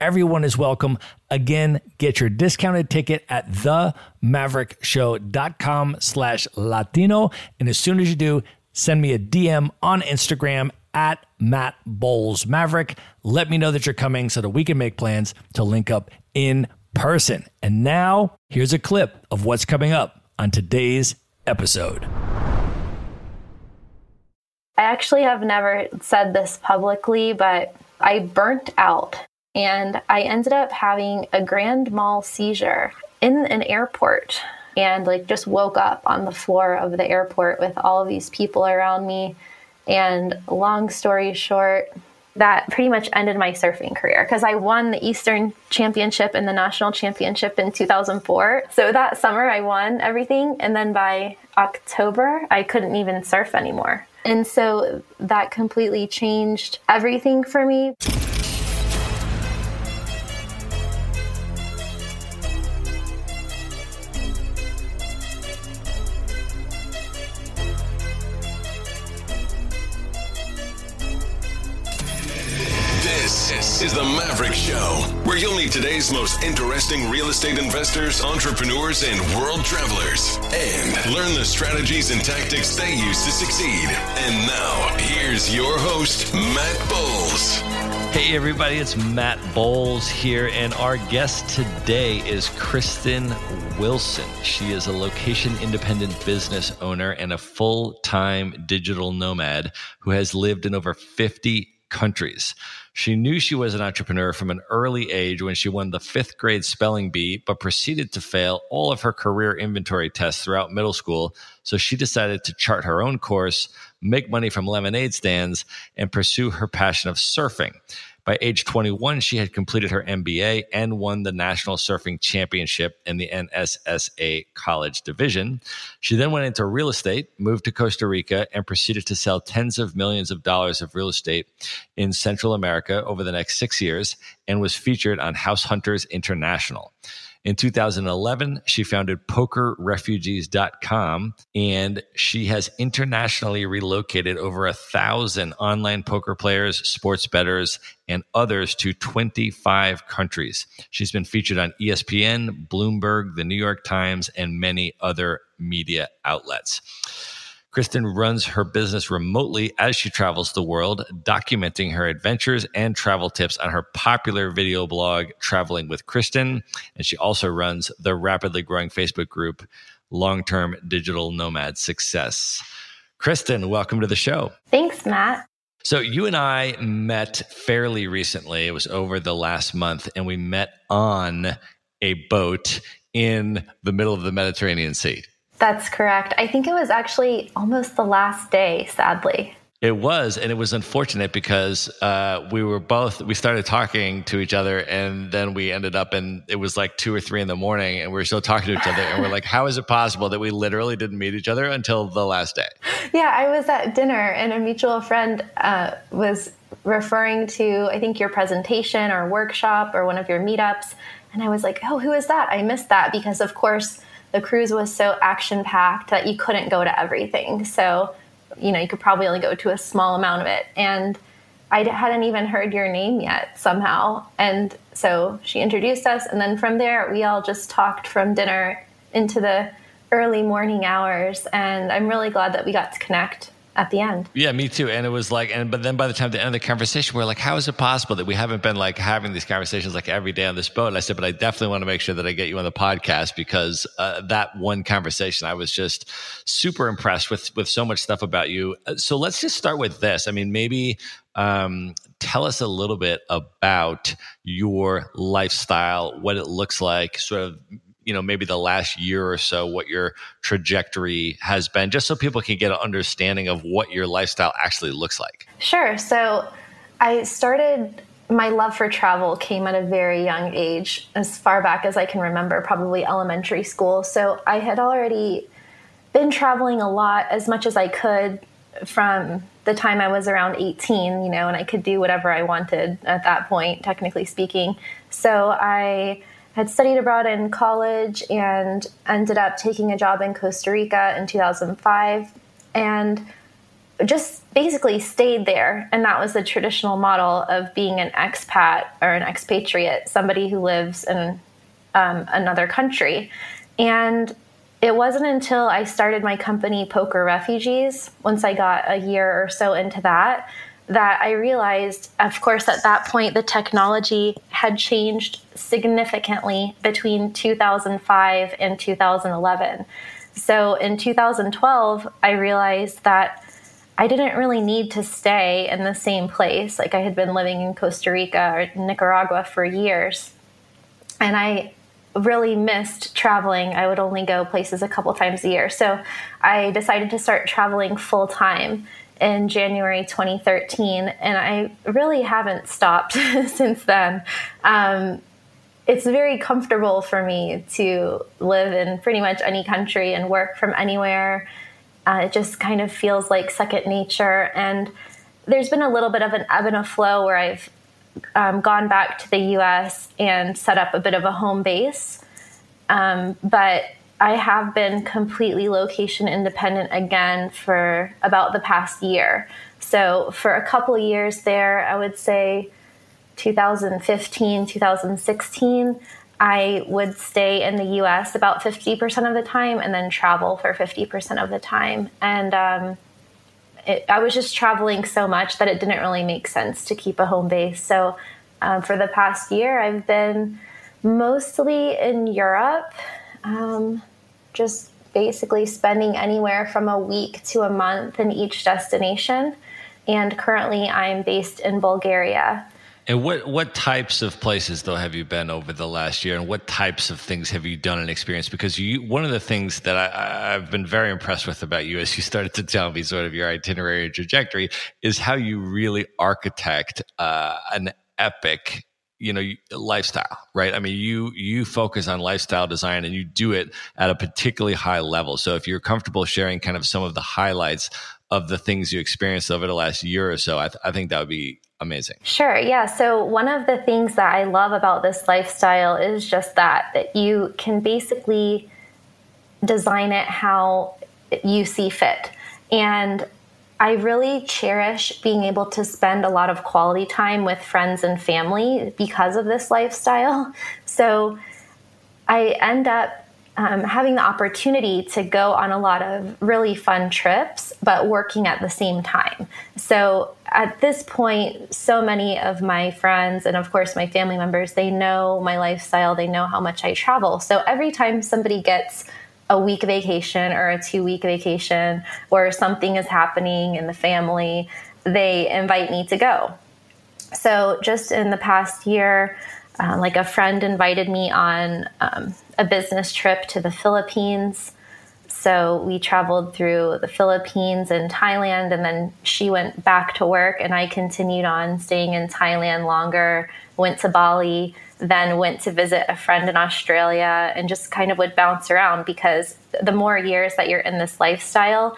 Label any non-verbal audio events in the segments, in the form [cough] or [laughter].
Everyone is welcome. Again, get your discounted ticket at themaverickshow.com slash Latino. And as soon as you do, send me a DM on Instagram at Matt Bowles Maverick. Let me know that you're coming so that we can make plans to link up in person. And now, here's a clip of what's coming up on today's episode. I actually have never said this publicly, but I burnt out and I ended up having a grand mal seizure in an airport and like just woke up on the floor of the airport with all of these people around me. And long story short, that pretty much ended my surfing career because I won the Eastern Championship and the National Championship in 2004. So that summer I won everything. And then by October, I couldn't even surf anymore. And so that completely changed everything for me. This is the Maverick Show, where you'll meet today's most interesting real estate investors, entrepreneurs, and world travelers, and learn the strategies and tactics they use to succeed. And now, here's your host, Matt Bowles. Hey, everybody, it's Matt Bowles here, and our guest today is Kristin Wilson. She is a location independent business owner and a full time digital nomad who has lived in over 50 countries. She knew she was an entrepreneur from an early age when she won the fifth grade spelling bee, but proceeded to fail all of her career inventory tests throughout middle school. So she decided to chart her own course, make money from lemonade stands, and pursue her passion of surfing. By age 21, she had completed her MBA and won the National Surfing Championship in the NSSA College Division. She then went into real estate, moved to Costa Rica, and proceeded to sell tens of millions of dollars of real estate in Central America over the next six years and was featured on House Hunters International. In 2011, she founded PokerRefugees.com and she has internationally relocated over a thousand online poker players, sports bettors, and others to 25 countries. She's been featured on ESPN, Bloomberg, the New York Times, and many other media outlets. Kristin runs her business remotely as she travels the world, documenting her adventures and travel tips on her popular video blog, Traveling with Kristin. And she also runs the rapidly growing Facebook group, Long Term Digital Nomad Success. Kristin, welcome to the show. Thanks, Matt. So, you and I met fairly recently. It was over the last month, and we met on a boat in the middle of the Mediterranean Sea. That's correct. I think it was actually almost the last day, sadly. It was, and it was unfortunate because uh, we were both we started talking to each other, and then we ended up, and it was like two or three in the morning, and we were still talking to each other, and we're like, "How is it possible that we literally didn't meet each other until the last day?" Yeah, I was at dinner, and a mutual friend uh, was referring to, I think, your presentation or workshop or one of your meetups, and I was like, "Oh, who is that?" I missed that because, of course the cruise was so action packed that you couldn't go to everything. So, you know, you could probably only go to a small amount of it. And I hadn't even heard your name yet somehow. And so she introduced us. And then from there, we all just talked from dinner into the early morning hours. And I'm really glad that we got to connect at the end. Yeah, me too. And it was like, and but then by the time the end of the conversation, we're like, how is it possible that we haven't been like having these conversations like every day on this boat? And I said, but I definitely want to make sure that I get you on the podcast because uh, that one conversation, I was just super impressed with with so much stuff about you. Uh, so let's just start with this. I mean, maybe um, tell us a little bit about your lifestyle, what it looks like, sort of you know, maybe the last year or so, what your trajectory has been, just so people can get an understanding of what your lifestyle actually looks like? Sure. So I started my love for travel came at a very young age, as far back as I can remember, probably elementary school. So I had already been traveling a lot, as much as I could from the time I was around 18, you know, and I could do whatever I wanted at that point, technically speaking. So I had studied abroad in college and ended up taking a job in Costa Rica in 2005 and just basically stayed there. And that was the traditional model of being an expat or an expatriate, somebody who lives in um, another country. And it wasn't until I started my company, Poker Refugees, once I got a year or so into that, that I realized, of course, at that point, the technology had changed significantly between 2005 and 2011. So in 2012, I realized that I didn't really need to stay in the same place. Like I had been living in Costa Rica or Nicaragua for years. And I really missed traveling. I would only go places a couple times a year. So I decided to start traveling full time in January 2013, and I really haven't stopped [laughs] since then. Um, it's very comfortable for me to live in pretty much any country and work from anywhere. Uh, it just kind of feels like second nature. And there's been a little bit of an ebb and a flow where I've um, gone back to the US and set up a bit of a home base. Um, but I have been completely location independent again for about the past year. So for a couple years there, I would say 2015, 2016, I would stay in the US about 50% of the time and then travel for 50% of the time. And um, it, I was just traveling so much that it didn't really make sense to keep a home base. So um, for the past year, I've been mostly in Europe, um, just basically spending anywhere from a week to a month in each destination. And currently, I'm based in Bulgaria. And what what types of places though have you been over the last year, and what types of things have you done and experienced? Because you, one of the things that I, I've been very impressed with about you, as you started to tell me sort of your itinerary and trajectory, is how you really architect uh, an epic you know lifestyle right? I mean you you focus on lifestyle design and you do it at a particularly high level. So if you're comfortable sharing kind of some of the highlights of the things you experienced over the last year or so i, th- I think that would be amazing. Sure. Yeah. So one of the things that i love about this lifestyle is just that that you can basically design it how you see fit. And I really cherish being able to spend a lot of quality time with friends and family because of this lifestyle. [laughs] So I end up um, having the opportunity to go on a lot of really fun trips, but working at the same time. So at this point, so many of my friends and, of course, my family members, they know my lifestyle, they know how much I travel. So every time somebody gets a week vacation or a two week vacation or something is happening in the family, they invite me to go. So, just in the past year, uh, like a friend invited me on um, a business trip to the Philippines. So we traveled through the Philippines and Thailand, and then she went back to work, and I continued on staying in Thailand longer, went to Bali, then went to visit a friend in Australia and just kind of would bounce around because the more years that you're in this lifestyle,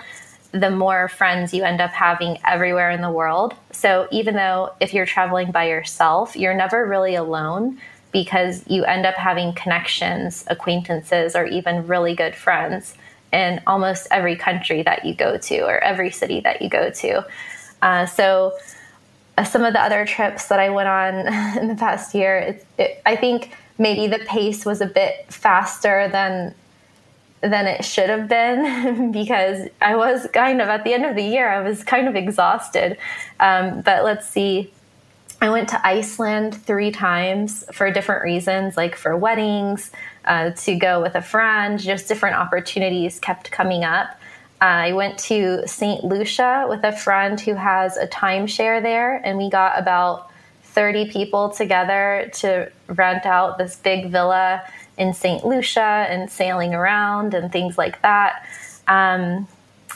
the more friends you end up having everywhere in the world. So even though if you're traveling by yourself, you're never really alone because you end up having connections, acquaintances, or even really good friends in almost every country that you go to or every city that you go to. Uh, so some of the other trips that I went on [laughs] in the past year, it, it, I think maybe the pace was a bit faster than than it should have been [laughs] because I was kind of at the end of the year I was kind of exhausted. Um, but let's see, I went to Iceland three times for different reasons, like for weddings, uh, to go with a friend, just different opportunities kept coming up. I went to St. Lucia with a friend who has a timeshare there, and we got about 30 people together to rent out this big villa in St. Lucia and sailing around and things like that. Um,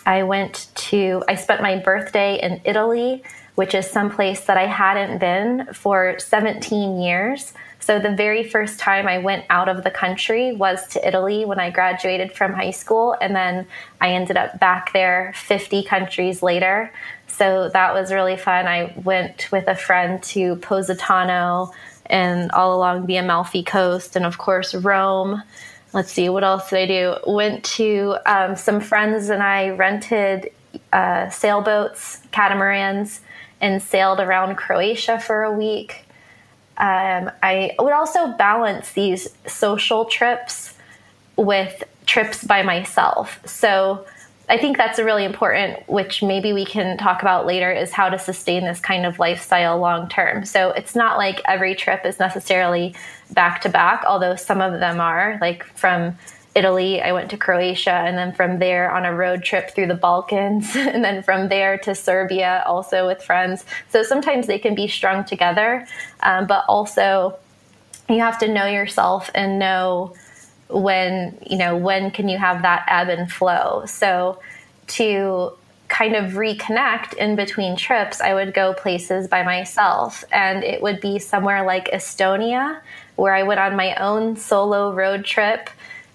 I went to, I spent my birthday in Italy, which is someplace that I hadn't been for 17 years. So the very first time I went out of the country was to Italy when I graduated from high school. And then I ended up back there 50 countries later. So that was really fun. I went with a friend to Positano and all along the Amalfi Coast, and of course, Rome. Let's see, what else did I do? Went to um, some friends and I rented uh, sailboats, catamarans, and sailed around Croatia for a week. Um, I would also balance these social trips with trips by myself. So I think that's a really important, which maybe we can talk about later, is how to sustain this kind of lifestyle long term. So it's not like every trip is necessarily back to back, although some of them are. Like from Italy, I went to Croatia, and then from there on a road trip through the Balkans, [laughs] and then from there to Serbia, also with friends. So sometimes they can be strung together, um, but also you have to know yourself and know when you know when can you have that ebb and flow so to kind of reconnect in between trips i would go places by myself and it would be somewhere like estonia where i went on my own solo road trip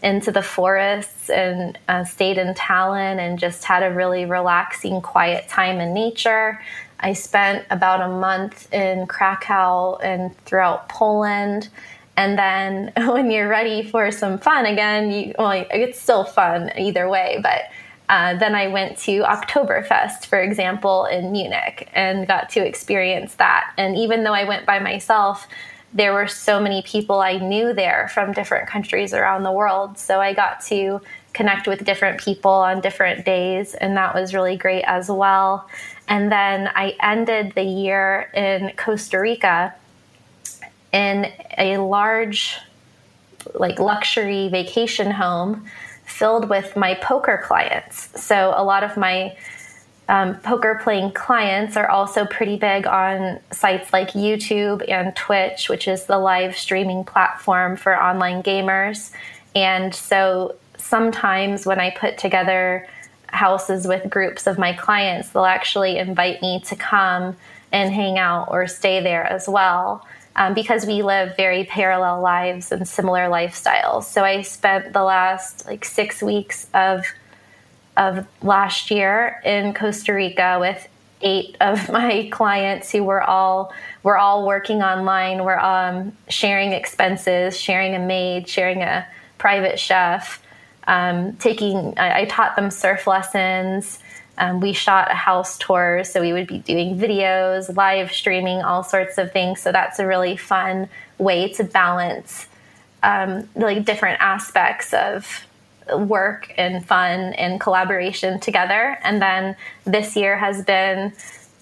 into the forests and uh, stayed in Tallinn and just had a really relaxing, quiet time in nature. I spent about a month in Krakow and throughout Poland and then [laughs] when you're ready for some fun again, you, well, it's still fun either way, but uh, then I went to Oktoberfest, for example, in Munich and got to experience that. And even though I went by myself, there were so many people I knew there from different countries around the world. So I got to connect with different people on different days, and that was really great as well. And then I ended the year in Costa Rica in a large, like luxury vacation home filled with my poker clients. So a lot of my um, poker playing clients are also pretty big on sites like YouTube and Twitch, which is the live streaming platform for online gamers. And so sometimes when I put together houses with groups of my clients, they'll actually invite me to come and hang out or stay there as well um, because we live very parallel lives and similar lifestyles. So I spent the last like six weeks of of last year in Costa Rica with eight of [laughs] my clients who were all we're all working online. We're um, sharing expenses, sharing a maid, sharing a private chef, um, taking. I, I taught them surf lessons. Um, we shot a house tour, so we would be doing videos, live streaming, all sorts of things. So that's a really fun way to balance um, like different aspects of work and fun and collaboration together. And then this year has been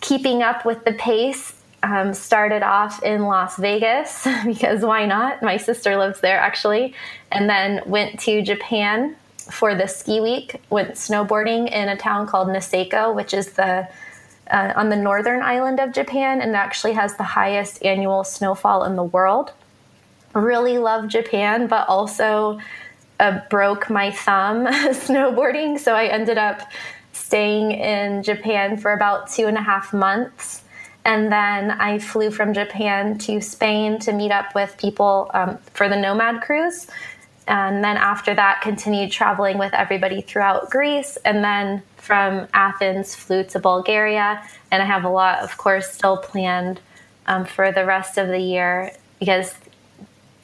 keeping up with the pace. Um, started off in Las Vegas [laughs] because why not? My sister lives there actually, and then went to Japan for the ski week, went snowboarding in a town called Niseko, which is the uh, on the northern island of Japan and actually has the highest annual snowfall in the world. Really love Japan, but also uh, broke my thumb [laughs] snowboarding, so I ended up staying in Japan for about two and a half months. And then I flew from Japan to Spain to meet up with people um, for the Nomad Cruise. And then after that continued traveling with everybody throughout greece. And then from athens flew to bulgaria. And i have a lot of course still planned um, for the rest of the year because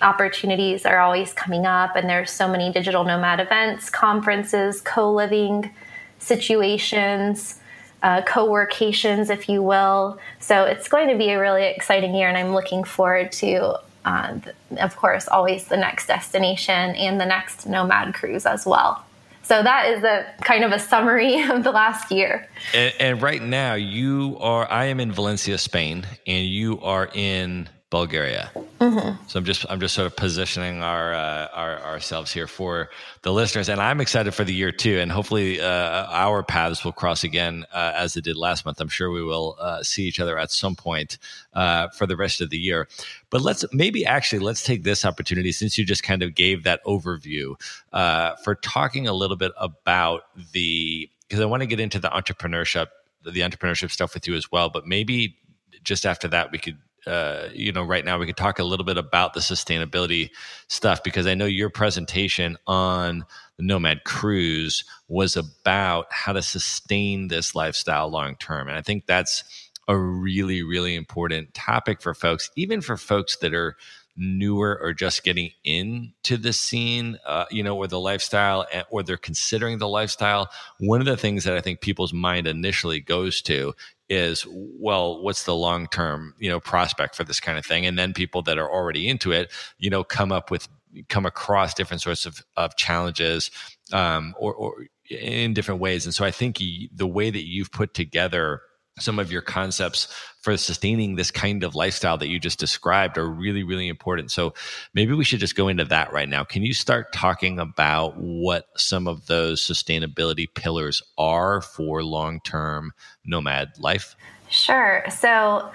opportunities are always coming up and there's so many digital nomad events conferences co-living situations uh, co-workations if you will so it's going to be a really exciting year and i'm looking forward to uh, of course, always the next destination and the next nomad cruise as well. So that is a kind of a summary [laughs] of the last year. And, and, right now, you are. I am in Valencia, Spain, and you are in Bulgaria. Mm-hmm. So I'm just I'm just sort of positioning our, uh, our ourselves here for the listeners, and I'm excited for the year too. And hopefully, uh, our paths will cross again uh, as it did last month. I'm sure we will uh, see each other at some point uh, for the rest of the year. But let's maybe actually let's take this opportunity since you just kind of gave that overview uh, for talking a little bit about the because I want to get into the entrepreneurship the entrepreneurship stuff with you as well. But maybe just after that, we could uh, you know, right now we could talk a little bit about the sustainability stuff because I know your presentation on the Nomad Cruise was about how to sustain this lifestyle long term. And I think that's a really, really important topic for folks, even for folks that are newer or just getting into the scene, uh, you know, or the lifestyle, or they're considering the lifestyle. One of the things that I think people's mind initially goes to is well what's the long term you know prospect for this kind of thing? And then people that are already into it you know come up with come across different sorts of, of challenges um, or, or in different ways. And so i think the way that you've put together some of your concepts for sustaining this kind of lifestyle that you just described are really really important. So maybe we should just go into that right now. Can you start talking about what some of those sustainability pillars are for long-term nomad life? Sure. So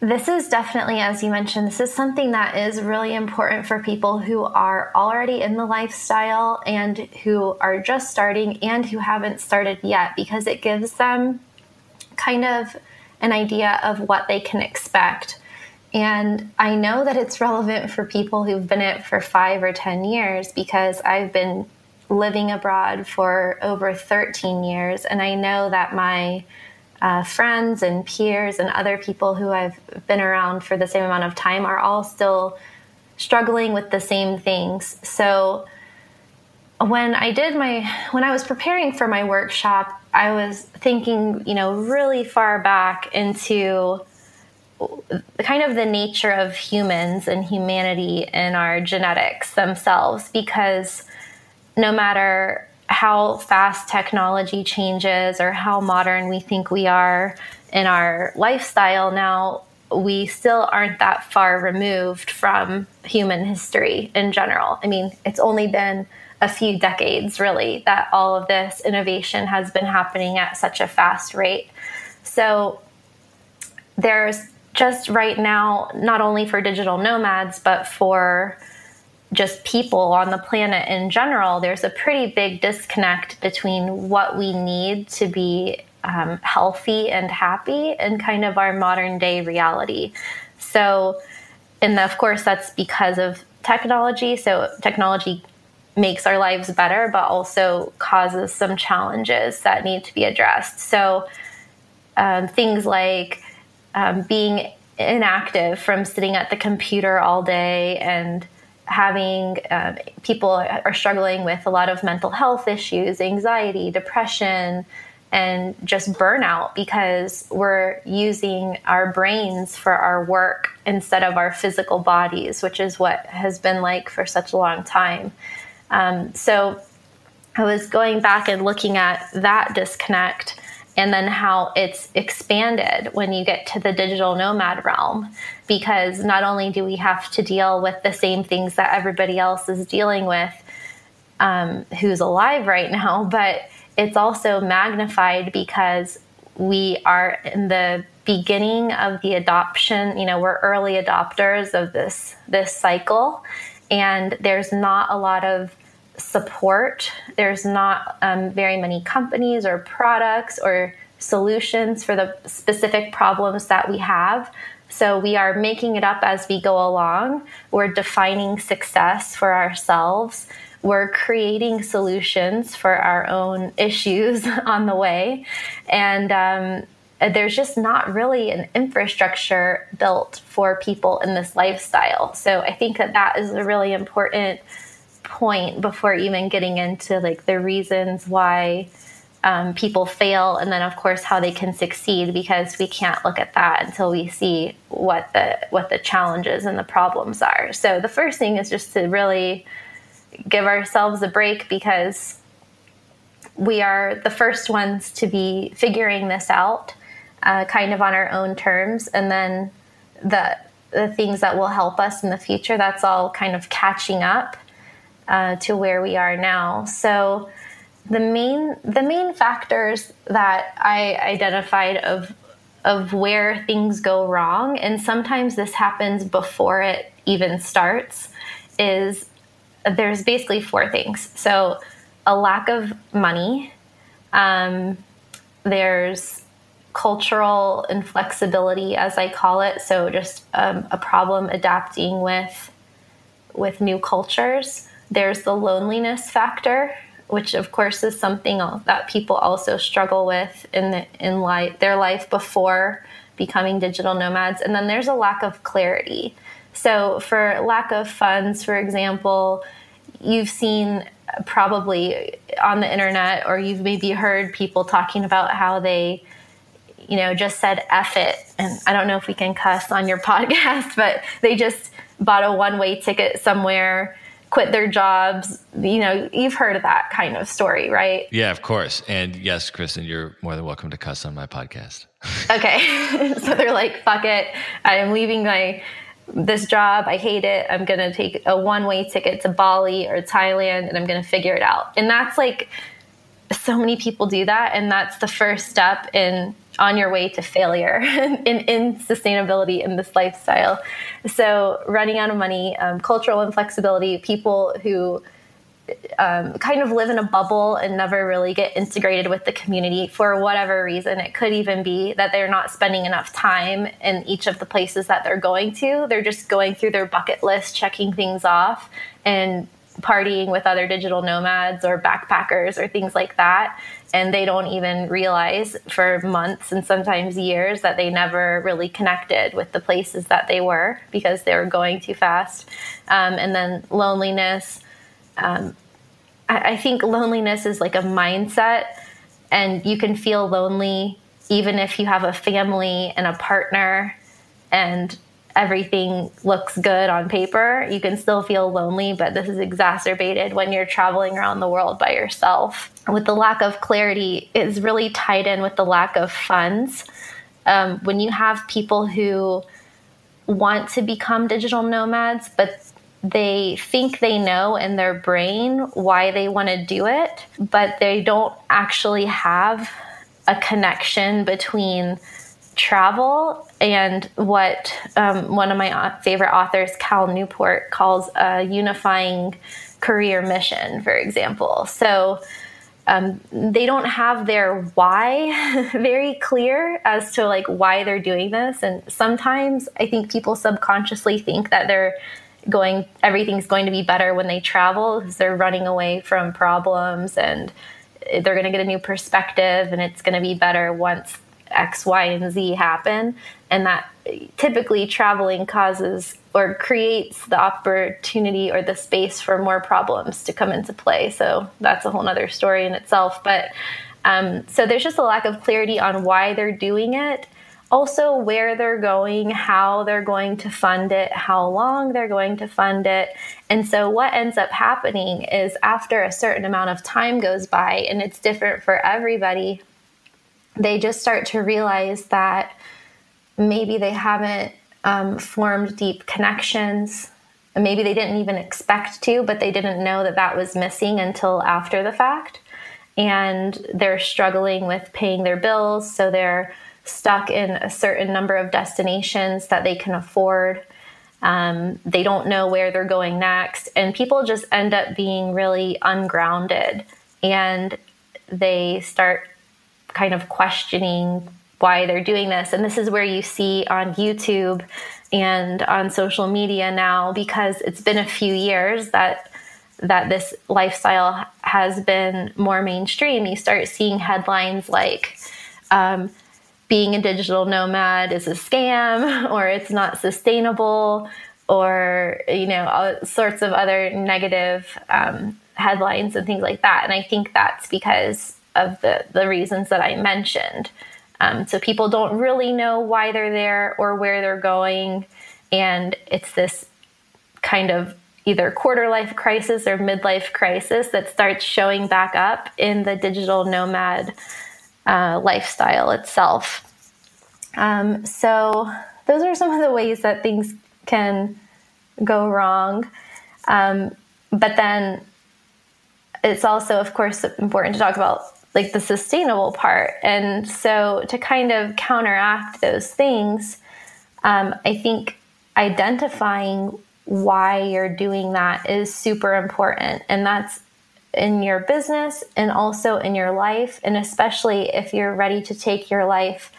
this is definitely, as you mentioned, this is something that is really important for people who are already in the lifestyle and who are just starting and who haven't started yet because it gives them kind of an idea of what they can expect. And I know that it's relevant for people who've been it for five or 10 years because I've been living abroad for over 13 years. And I know that my uh, friends and peers and other people who I've been around for the same amount of time are all still struggling with the same things. So when I did my, when I was preparing for my workshop, I was thinking, you know, really far back into kind of the nature of humans and humanity and our genetics themselves because no matter how fast technology changes or how modern we think we are in our lifestyle now we still aren't that far removed from human history in general. I mean, it's only been a few decades, really, that all of this innovation has been happening at such a fast rate. So there's just right now, not only for digital nomads, but for just people on the planet in general, there's a pretty big disconnect between what we need to be um, healthy and happy and kind of our modern day reality. So, and of course, that's because of technology. So, technology makes our lives better, but also causes some challenges that need to be addressed. So, um, things like um, being inactive from sitting at the computer all day and having um, people are struggling with a lot of mental health issues, anxiety, depression, and just burnout because we're using our brains for our work instead of our physical bodies, which is what has been like for such a long time. Um, so I was going back and looking at that disconnect and then how it's expanded when you get to the digital nomad realm. Because not only do we have to deal with the same things that everybody else is dealing with um, who's alive right now, [laughs] but it's also magnified because we are in the beginning of the adoption you know we're early adopters of this this cycle and there's not a lot of support. There's not um, very many companies or products or solutions for the specific problems that we have. So we are making it up as we go along. We're defining success for ourselves. We're creating solutions for our own [laughs] issues on the way. And um, there's just not really an infrastructure built for people in this lifestyle. So I think that that is a really important point before even getting into like the reasons why um, people fail and then of course how they can succeed because we can't look at that until we see what the what the challenges and the problems are so the first thing is just to really give ourselves a break because we are the first ones to be figuring this out uh, kind of on our own terms and then the the things that will help us in the future. That's all kind of catching up uh, to where we are now. So the main the main factors that I identified of of where things go wrong, and sometimes this happens before it even starts, is there's basically four things. So a lack of money. Um, there's cultural inflexibility, as I call it. So just um, a problem adapting with with new cultures. There's the loneliness factor, which of course is something that people also struggle with in the, in life, their life before becoming digital nomads. And then there's a lack of clarity. So for lack of funds, for example, you've seen probably on the internet or you've maybe heard people talking about how they you know just said F it and I don't know if we can cuss on your [laughs] podcast but they just bought a one way ticket somewhere quit their jobs you know you've heard of that kind of story right yeah of course and yes kristin you're more than welcome to cuss on my podcast [laughs] okay [laughs] so they're like fuck it i'm leaving my this job, I hate it. I'm going to take a one way ticket to Bali or Thailand and I'm going to figure it out. And that's like, so many people do that. And that's the first step in on your way to failure [laughs] in, in sustainability in this lifestyle. So, running out of money, um, cultural inflexibility, people who um, kind of live in a bubble and never really get integrated with the community for whatever reason. It could even be that they're not spending enough time in each of the places that they're going to. They're just going through their bucket list, checking things off, and partying with other digital nomads or backpackers or things like that. And they don't even realize for months and sometimes years that they never really connected with the places that they were because they were going too fast. Um, and then loneliness um, I, I think loneliness is like a mindset, and you can feel lonely even if you have a family and a partner and everything looks good on paper, you can still feel lonely, but this is exacerbated when you're traveling around the world by yourself. With the lack of clarity, is really tied in with the lack of funds. Um, when you have people who want to become digital nomads, but they think they know in their brain why they want to do it, but they don't actually have a connection between travel and what um, one of my favorite authors, Cal Newport, calls a unifying career mission, for example. So um, they don't have their why [laughs] very clear as to like why they're doing this. And sometimes I think people subconsciously think that they're going everything's going to be better when they travel because they're running away from problems and they're going to get a new perspective and it's going to be better once x y and z happen and that typically traveling causes or creates the opportunity or the space for more problems to come into play so that's a whole other story in itself but um, so there's just a lack of clarity on why they're doing it also where they're going, how they're going to fund it, how long they're going to fund it. And so, what ends up happening is after a certain amount of time goes by, and it's different for everybody, they just start to realize that maybe they haven't um, formed deep connections. Maybe they didn't even expect to, but they didn't know that that was missing until after the fact. And they're struggling with paying their bills, so they're stuck in a certain number of destinations that they can afford. Um, they don't know where they're going next. And people just end up being really ungrounded and they start kind of questioning why they're doing this. And this is where you see on YouTube and on social media now, because it's been a few years that that this lifestyle has been more mainstream. You start seeing headlines like um, being a digital nomad is a scam [laughs] or it's not sustainable or you know all sorts of other negative um, headlines and things like that and i think that's because of the, the reasons that i mentioned um, so people don't really know why they're there or where they're going and it's this kind of either quarter life crisis or midlife crisis that starts showing back up in the digital nomad uh, lifestyle itself. Um, so those are some of the ways that things can go wrong. Um, but then it's also, of course, important to talk about like the sustainable part. And so to kind of counteract those things, um, I think identifying why you're doing that is super important. And that's in your business and also in your life. And especially if you're ready to take your life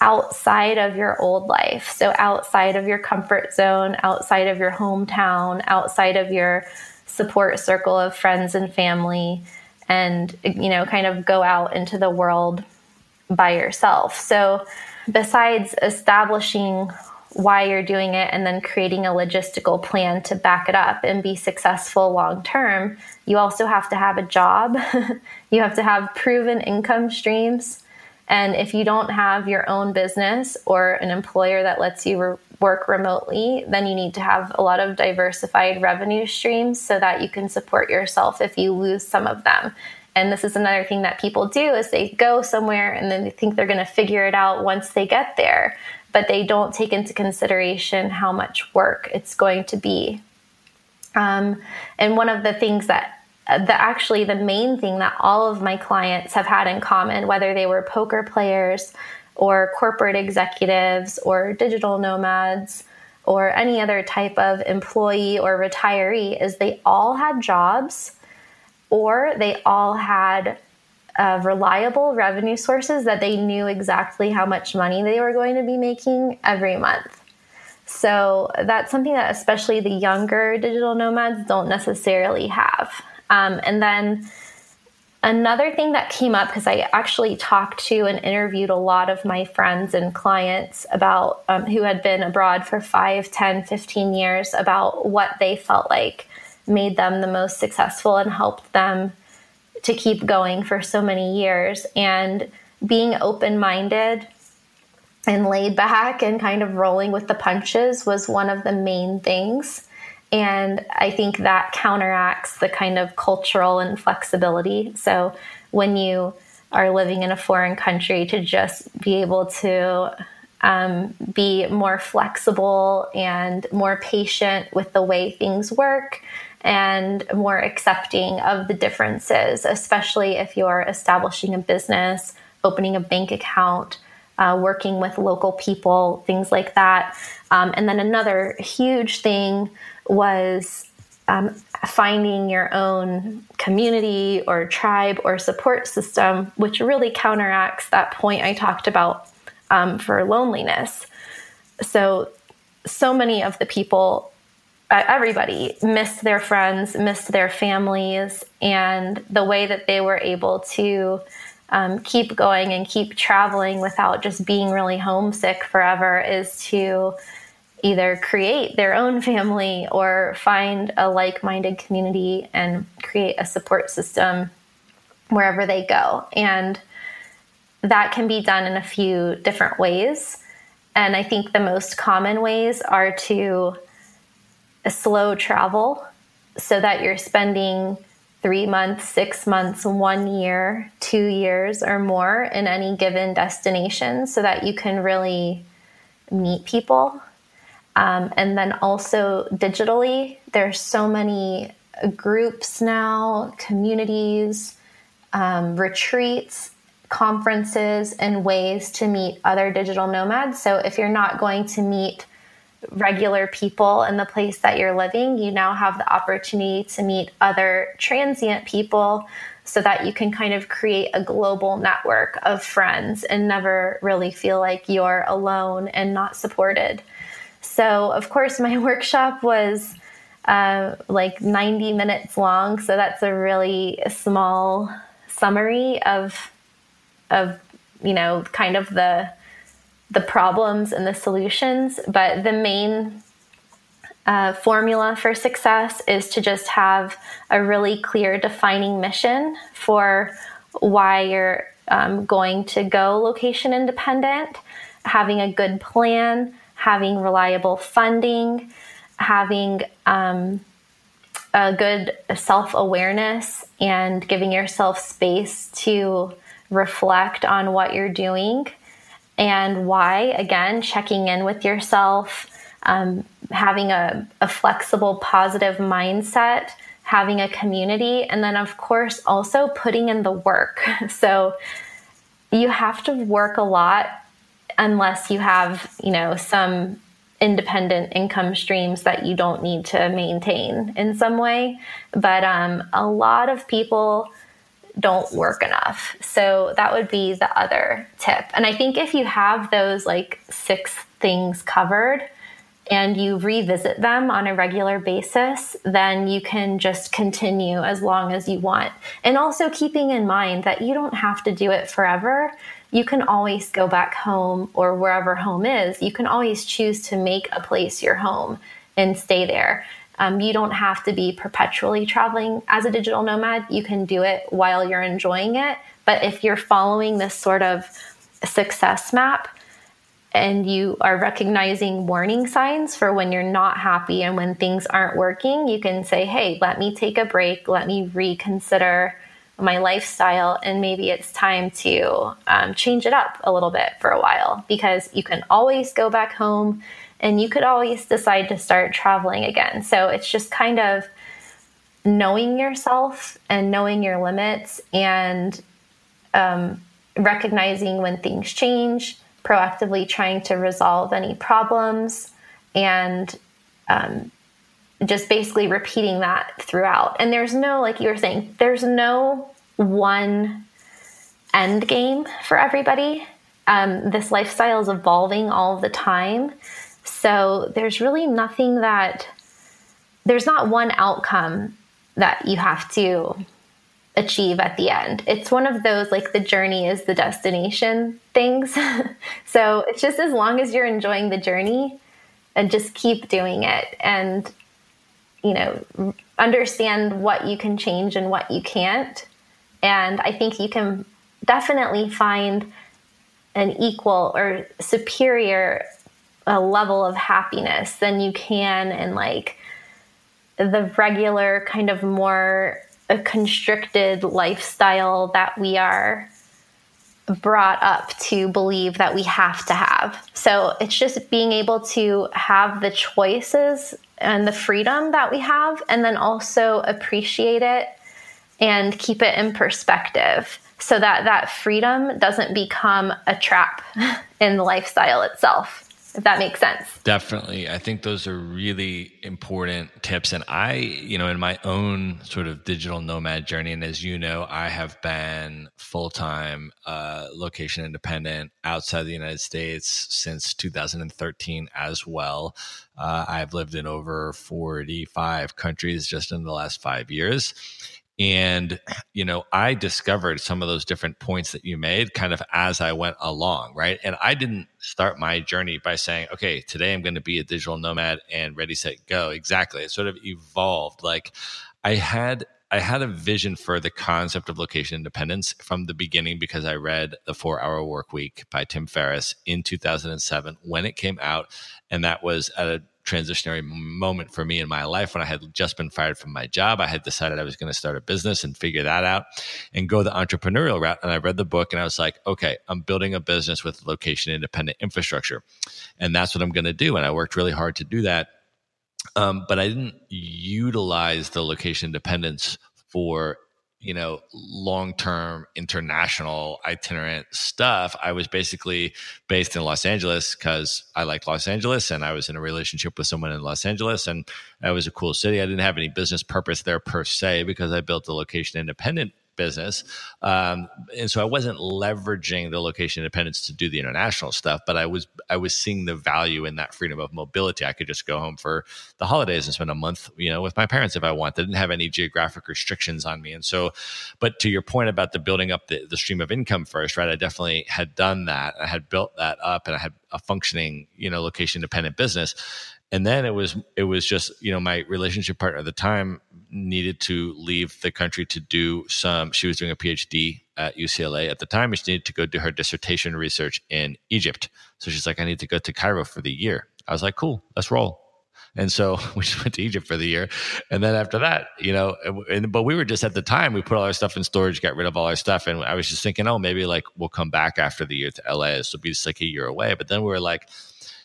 outside of your old life. So outside of your comfort zone, outside of your hometown, outside of your support circle of friends and family and you know kind of go out into the world by yourself. So besides establishing why you're doing it and then creating a logistical plan to back it up and be successful long term, you also have to have a job. [laughs] you have to have proven income streams. And if you don't have your own business or an employer that lets you re- work remotely, then you need to have a lot of diversified revenue streams so that you can support yourself if you lose some of them. And this is another thing that people do is they go somewhere and then they think they're going to figure it out once they get there but they don't take into consideration how much work it's going to be. Um, and one of the things that the actually the main thing that all of my clients have had in common, whether they were poker players or corporate executives or digital nomads or any other type of employee or retiree, is they all had jobs or they all had uh, reliable revenue sources that they knew exactly how much money they were going to be making every month. So that's something that especially the younger digital nomads don't necessarily have. Um, and then another thing that came up because I actually talked to and interviewed a lot of my friends and clients about um, who had been abroad for 5, 10, 15 years about what they felt like made them the most successful and helped them to keep going for so many years. And being open minded and laid back and kind of rolling with the punches was one of the main things. And I think that counteracts the kind of cultural inflexibility. So when you are living in a foreign country, to just be able to um, be more flexible and more patient with the way things work and more accepting of the differences, especially if you're establishing a business, opening a bank account, uh, working with local people, things like that. Um, and then another huge thing was um, finding your own community or tribe or support system, which really counteracts that point I talked about um, for loneliness. So, so many of the people everybody missed their friends, missed their families, and the way that they were able to um, keep going and keep traveling without just being really homesick forever is to either create their own family or find a like minded community and create a support system wherever they go. And that can be done in a few different ways. And I think the most common ways are to slow travel so that you're spending three months, six months, one year, two years, or more in any given destination so that you can really meet people. Um, and then also digitally, there's so many groups now, communities, um, retreats, conferences, and ways to meet other digital nomads. So if you're not going to meet regular people in the place that you're living, you now have the opportunity to meet other transient people so that you can kind of create a global network of friends and never really feel like you're alone and not supported. So, of course, my [laughs] workshop was uh, like 90 minutes long, so that's a really small summary of of you know kind of the the problems and the solutions, but the main uh, formula for success is to just have a really clear defining mission for why you're um, going to go location independent, having a good plan, having reliable funding, having um, a good self awareness, and giving yourself space to reflect on what you're doing and why. Again, checking in with yourself, um, having a, a flexible, positive mindset, having a community, and then, of course, also putting in the work. [laughs] So you have to work a lot unless you have, you know, some independent income streams that you don't need to maintain in some way. But um, a lot of people don't work enough. So that would be the other tip. And I think if you have those like six things covered and you revisit them on a regular basis, then you can just continue as long as you want. And also keeping in mind that you don't have to do it forever. You can always go back home or wherever home is. You can always choose to make a place your home and stay there. Um, you don't have to be perpetually traveling as a digital nomad. You can do it while you're enjoying it. But if you're following this sort of success map and you are recognizing warning signs for when you're not happy and when things aren't working, you can say, hey, let me take a break. Let me reconsider my lifestyle. And maybe it's time to um, change it up a little bit for a while because you can always go back home and you could always decide to start traveling again. So it's just kind of knowing yourself and knowing your limits and um, recognizing when things change, proactively trying to resolve any problems, and um, just basically repeating that throughout. And there's no, like you were saying, there's no one end game for everybody. Um, this lifestyle is evolving all the time. So there's really nothing that, there's not one outcome that you have to achieve at the end. It's one of those like the journey is the destination things. [laughs] so it's just as long as you're enjoying the journey and just keep doing it and you know understand what you can change and what you can't. And I think you can definitely find an equal or superior a level of happiness than you can in like the regular kind of more a constricted lifestyle that we are brought up to believe that we have to have. So it's just being able to have the choices and the freedom that we have, and then also appreciate it and keep it in perspective so that that freedom doesn't become a trap [laughs] in the lifestyle itself if that makes sense. Definitely. I think those are really important tips. And I, you know, in my own sort of digital nomad journey, and as you know, I have been full time uh, location independent outside the United States since 2013 as well. Uh, I've lived in over 45 countries just in the last five years. And, you know, I discovered some of those different points that you made kind of as I went along, right? And I didn't start my journey by saying, okay, today I'm going to be a digital nomad and ready, set, go. Exactly. It sort of evolved. Like I had I had a vision for the concept of location independence from the beginning because I read The Four Hour Work Week by Tim Ferriss in 2007 when it came out. And that was at a transitionary moment for me in my life when I had just been fired from my job. I had decided I was going to start a business and figure that out and go the entrepreneurial route. And I read the book and I was like, okay, I'm building a business with location independent infrastructure. And that's what I'm going to do. And I worked really hard to do that. Um, but I didn't utilize the location independence for you know, long term international itinerant stuff, I was basically based in Los Angeles because I liked Los Angeles and I was in a relationship with someone in Los Angeles and it was a cool city. I didn't have any business purpose there per se because I built the location independent business. Um, and so I wasn't leveraging the location independence to do the international stuff, but I was I was seeing the value in that freedom of mobility. I could just go home for the holidays and spend a month, you know, with my parents if I want. I didn't have any geographic restrictions on me. And so, but to your point about the building up the, the stream of income first, right? I definitely had done that. I had built that up and I had a functioning, you know, location independent business and then it was it was just you know my relationship partner at the time needed to leave the country to do some she was doing a phd at ucla at the time she needed to go do her dissertation research in egypt so she's like i need to go to cairo for the year i was like cool let's roll And so [laughs] we just went to Egypt for the year. And then after that, you know, and, but we were just at the time, we put all our stuff in storage, got rid of all our stuff. And I was just thinking, oh, maybe like we'll come back after the year to LA. This will be just like a year away. But then we were like,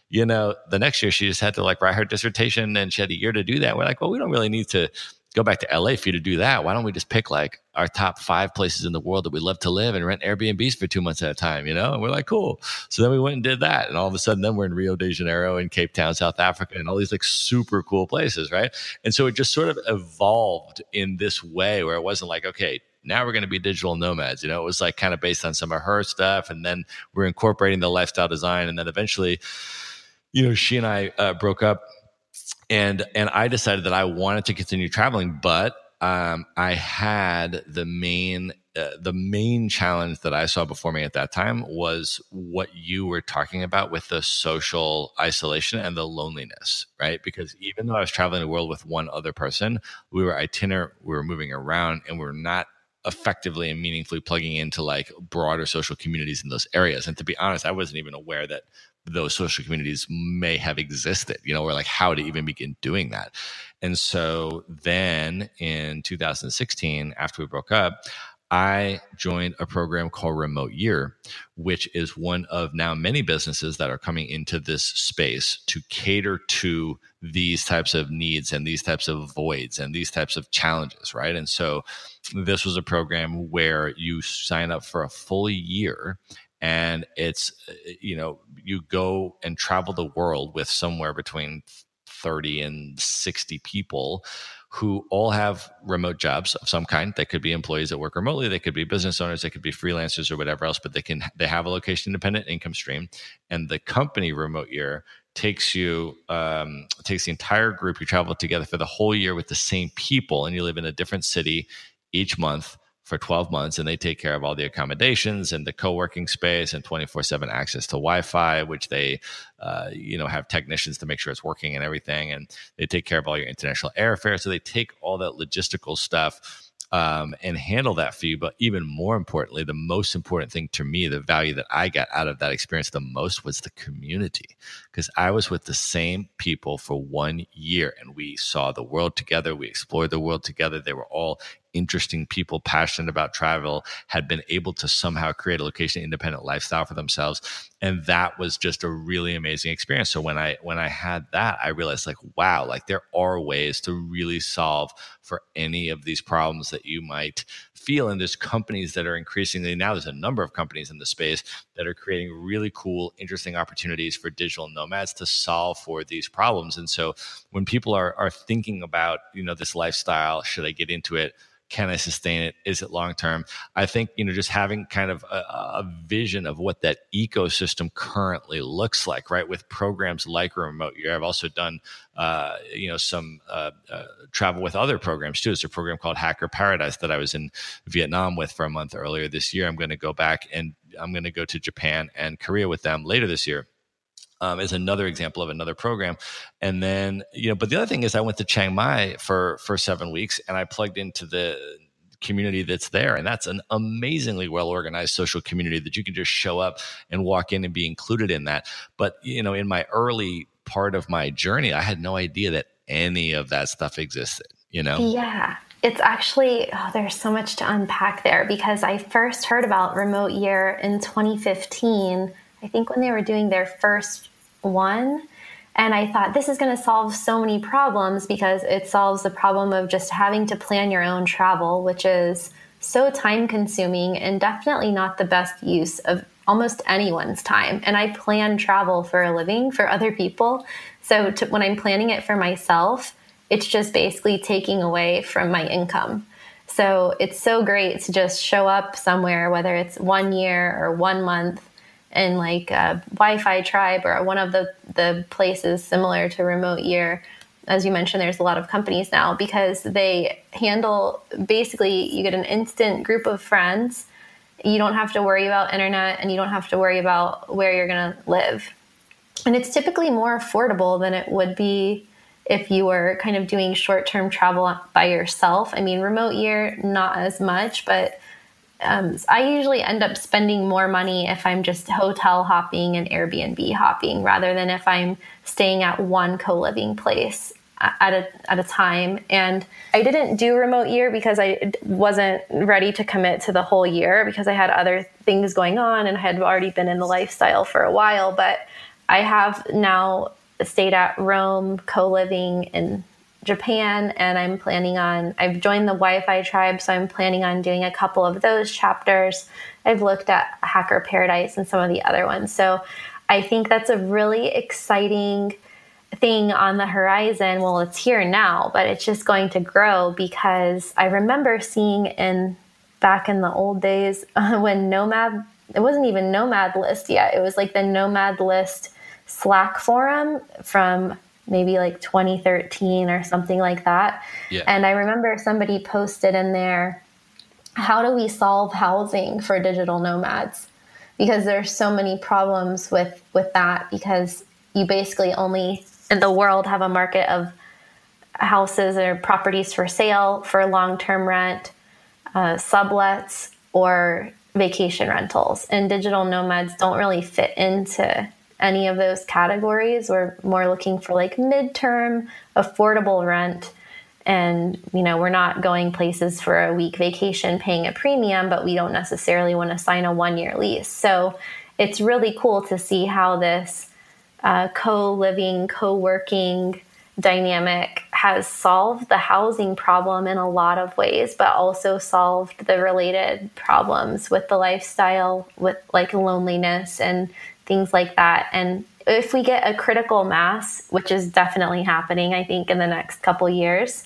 you know, the next year she just had to like write her dissertation and she had a year to do that. We're like, well, we don't really need to go back to LA for you to do that. Why don't we just pick like our top five places in the world that we love to live and rent Airbnbs for two months at a time, you know? And we're like, cool. So then we went and did that. And all of a sudden, then we're in Rio de Janeiro and Cape Town, South Africa, and all these like super cool places, right? And so it just sort of evolved in this way where it wasn't like, okay, now we're going to be digital nomads. You know, it was like kind of based on some of her stuff. And then we're incorporating the lifestyle design. And then eventually, you know, she and I uh, broke up and and I decided that I wanted to continue traveling, but um, I had the main uh, the main challenge that I saw before me at that time was what you were talking about with the social isolation and the loneliness, right? Because even though I was traveling the world with one other person, we were itinerant, we were moving around, and we are not effectively and meaningfully plugging into like broader social communities in those areas. And to be honest, I wasn't even aware that those social communities may have existed, you know, or like how to even begin doing that. And so then in 2016, after we broke up, I joined a program called Remote Year, which is one of now many businesses that are coming into this space to cater to these types of needs and these types of voids and these types of challenges, right? And so this was a program where you sign up for a full year and it's you know you go and travel the world with somewhere between 30 and 60 people who all have remote jobs of some kind. They could be employees that work remotely they could be business owners they could be freelancers or whatever else but they can they have a location independent income stream. And the company remote year takes you um, takes the entire group you travel together for the whole year with the same people and you live in a different city each month for 12 months and they take care of all the accommodations and the co-working space and 24-7 access to wi-fi which they uh, you know have technicians to make sure it's working and everything and they take care of all your international airfare so they take all that logistical stuff um, and handle that for you. But even more importantly, the most important thing to me, the value that I got out of that experience the most was the community because I was with the same people for one year and we saw the world together. We explored the world together. They were all interesting people passionate about travel had been able to somehow create a location independent lifestyle for themselves. And that was just a really amazing experience. So when i when i had that i realized like wow like there are ways to really solve for any of these problems that you might feel. And there's companies that are increasingly now there's a number of companies in the space that are creating really cool interesting opportunities for digital nomads to solve for these problems. And so when people are are thinking about you know this lifestyle should i get into it can I sustain it? Is it long term? I think you know just having kind of a, a, vision of what that ecosystem currently looks like, right? With programs like Remote Year, I've also done uh, you know some uh, uh, travel with other programs too. It's a program called Hacker Paradise that I was in Vietnam with for a month earlier this year. I'm going to go back and I'm going to go to Japan and Korea with them later this year um, is another example of another program. And then, you know, but the other thing is I went to Chiang Mai for, for seven weeks and I plugged into the community that's there. And that's an amazingly well organized social community that you can just show up and walk in and be included in that. But, you know, in my early part of my journey, I had no idea that any of that stuff existed, you know? Yeah. It's actually, oh, there's so much to unpack there because I first heard about Remote Year in 2015 I think when they were doing their first one. And I thought this is going to solve so many problems because it solves the problem of just having to plan your own travel, which is so time consuming and definitely not the best use of almost anyone's time. And I plan travel for a living for other people. So to, when I'm planning it for myself, it's just basically taking away from my income. So it's so great to just show up somewhere, whether it's one year or one month, and like uh, Wi-Fi Tribe or one of the the places similar to Remote Year. As you mentioned, there's a lot of companies now because they handle basically you get an instant group of friends. You don't have to worry about internet and you don't have to worry about where you're going to live. And it's typically more affordable than it would be if you were kind of doing short term travel by yourself. I mean, remote year, not as much, but um, I usually end up spending more money if I'm just hotel hopping and Airbnb hopping rather than if I'm staying at one co living place at a, at a time. And I didn't do remote year because I wasn't ready to commit to the whole year because I had other things going on and I had already been in the lifestyle for a while. But I have now stayed at Roam co living in Japan and I'm planning on I've joined the Wi-Fi tribe so I'm planning on doing a couple of those chapters. I've looked at Hacker Paradise and some of the other ones. So I think that's a really exciting thing on the horizon. Well, it's here now, but it's just going to grow because I remember seeing in back in the old days [laughs] when Nomad it wasn't even Nomad List yet. It was like the Nomad List Slack forum from maybe like 2013 or something like that. Yeah. And I remember somebody posted in there, how do we solve housing for digital nomads? Because there's so many problems with with that because you basically only in the world have a market of houses or properties for sale for long-term rent, uh, sublets or vacation rentals. And digital nomads don't really fit into any of those categories. We're more looking for like midterm, affordable rent. And, you know, we're not going places for a week vacation paying a premium, but we don't necessarily want to sign a one year lease. So it's really cool to see how this uh, co living, co working dynamic has solved the housing problem in a lot of ways, but also solved the related problems with the lifestyle, with like loneliness and things like that. And if we get a critical mass, which is definitely happening, I think, in the next couple years,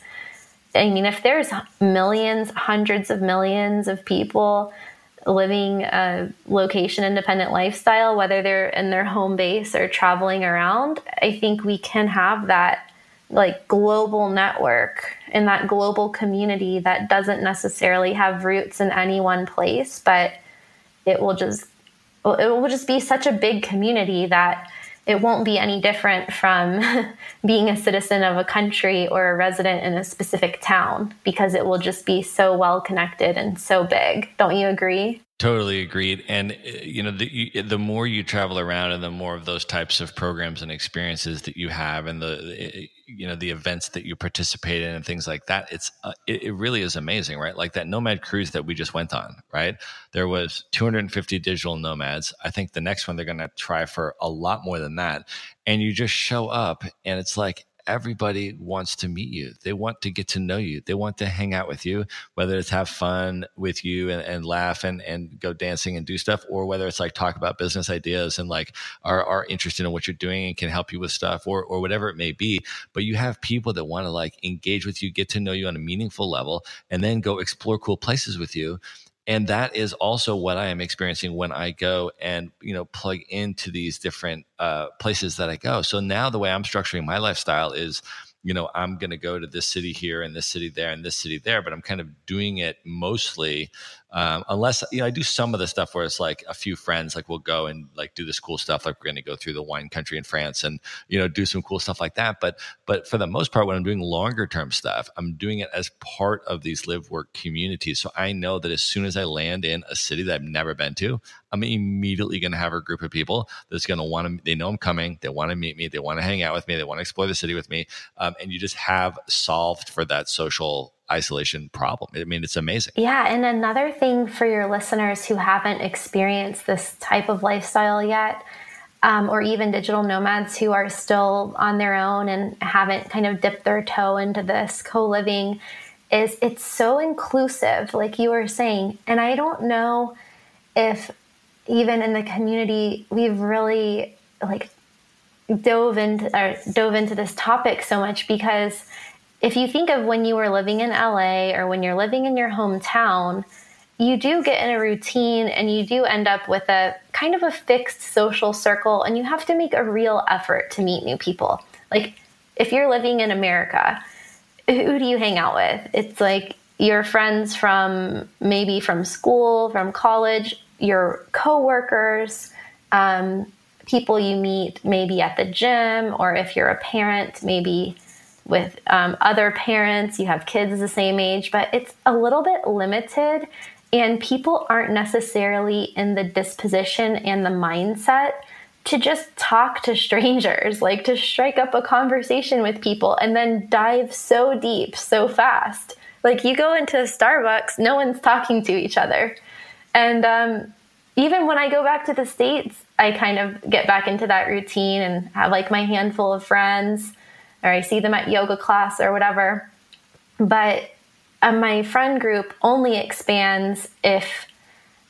I mean, if there's millions, hundreds of millions of people living a location independent lifestyle, whether they're in their home base or traveling around, I think we can have that like global network in that global community that doesn't necessarily have roots in any one place, but it will just it will just be such a big community that it won't be any different from [laughs] being a citizen of a country or a resident in a specific town because it will just be so well connected and so big. Don't you agree? Totally agreed. And uh, you know, the the more you travel around, and the more of those types of programs and experiences that you have, and the you know the events that you participate in, and things like that, it's uh, it, it, really is amazing, right? Like that Nomad cruise that we just went on, right? There was 250 digital nomads. I think the next one they're going to try for a lot more than that, and you just show up, and it's like everybody wants to meet you. They want to get to know you. They want to hang out with you, whether it's have fun with you and, and laugh and, and go dancing and do stuff, or whether it's like talk about business ideas and like are, are interested in what you're doing and can help you with stuff or, or whatever it may be. But you have people that want to like engage with you, get to know you on a meaningful level, and then go explore cool places with you and that is also what i am experiencing when i go and you know plug into these different uh, places that i go. So now the way i'm structuring my lifestyle is you know i'm going to go to this city here and this city there and this city there but i'm kind of doing it mostly um, unless you know, I do some of the stuff where it's like a few friends, like we'll go and like do this cool stuff, like we're going to go through the wine country in France and you know do some cool stuff like that. But but for the most part, when I'm doing longer term stuff, I'm doing it as part of these live work communities. So I know that as soon as I land in a city that I've never been to, I'm immediately going to have a group of people that's going to want to. They know I'm coming. They want to meet me. They want to hang out with me. They want to explore the city with me. Um, and you just have solved for that social isolation problem. I mean, it's amazing. Yeah. And another thing for your listeners who haven't experienced this type of lifestyle yet, um, or even digital nomads who are still on their own and haven't kind of dipped their toe into this co living, is it's so inclusive, like you were saying. And I don't know if even in the community we've really like dove into or dove into this topic so much because if you think of when you were living in LA or when you're living in your hometown, you do get in a routine and you do end up with a kind of a fixed social circle and you have to make a real effort to meet new people. Like if you're living in America, who do you hang out with? It's like your friends from maybe from school, from college, your coworkers, um, people you meet maybe at the gym, or if you're a parent, maybe with um, other parents, you have kids the same age, but it's a little bit limited And people aren't necessarily in the disposition and the mindset to just talk to strangers, like to strike up a conversation with people and then dive so deep so fast. Like you go into Starbucks, no one's talking to each other. And um, even when I go back to the States, I kind of get back into that routine and have like my handful of friends, or I see them at yoga class or whatever. But uh, my friend group only expands if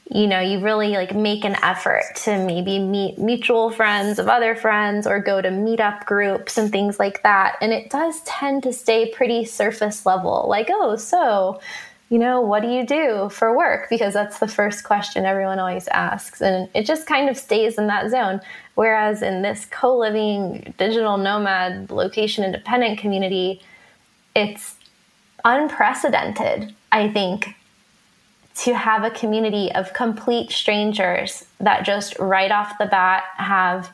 you know you really like make an effort to maybe meet mutual friends of other friends or go to meetup groups and things like that and it does tend to stay pretty surface level like oh so you know what do you do for work? Because that's the first question everyone always asks. And it just kind of stays in that zone. Whereas in this co-living digital nomad location independent community it's unprecedented i think to have a community of complete strangers that just right off the bat have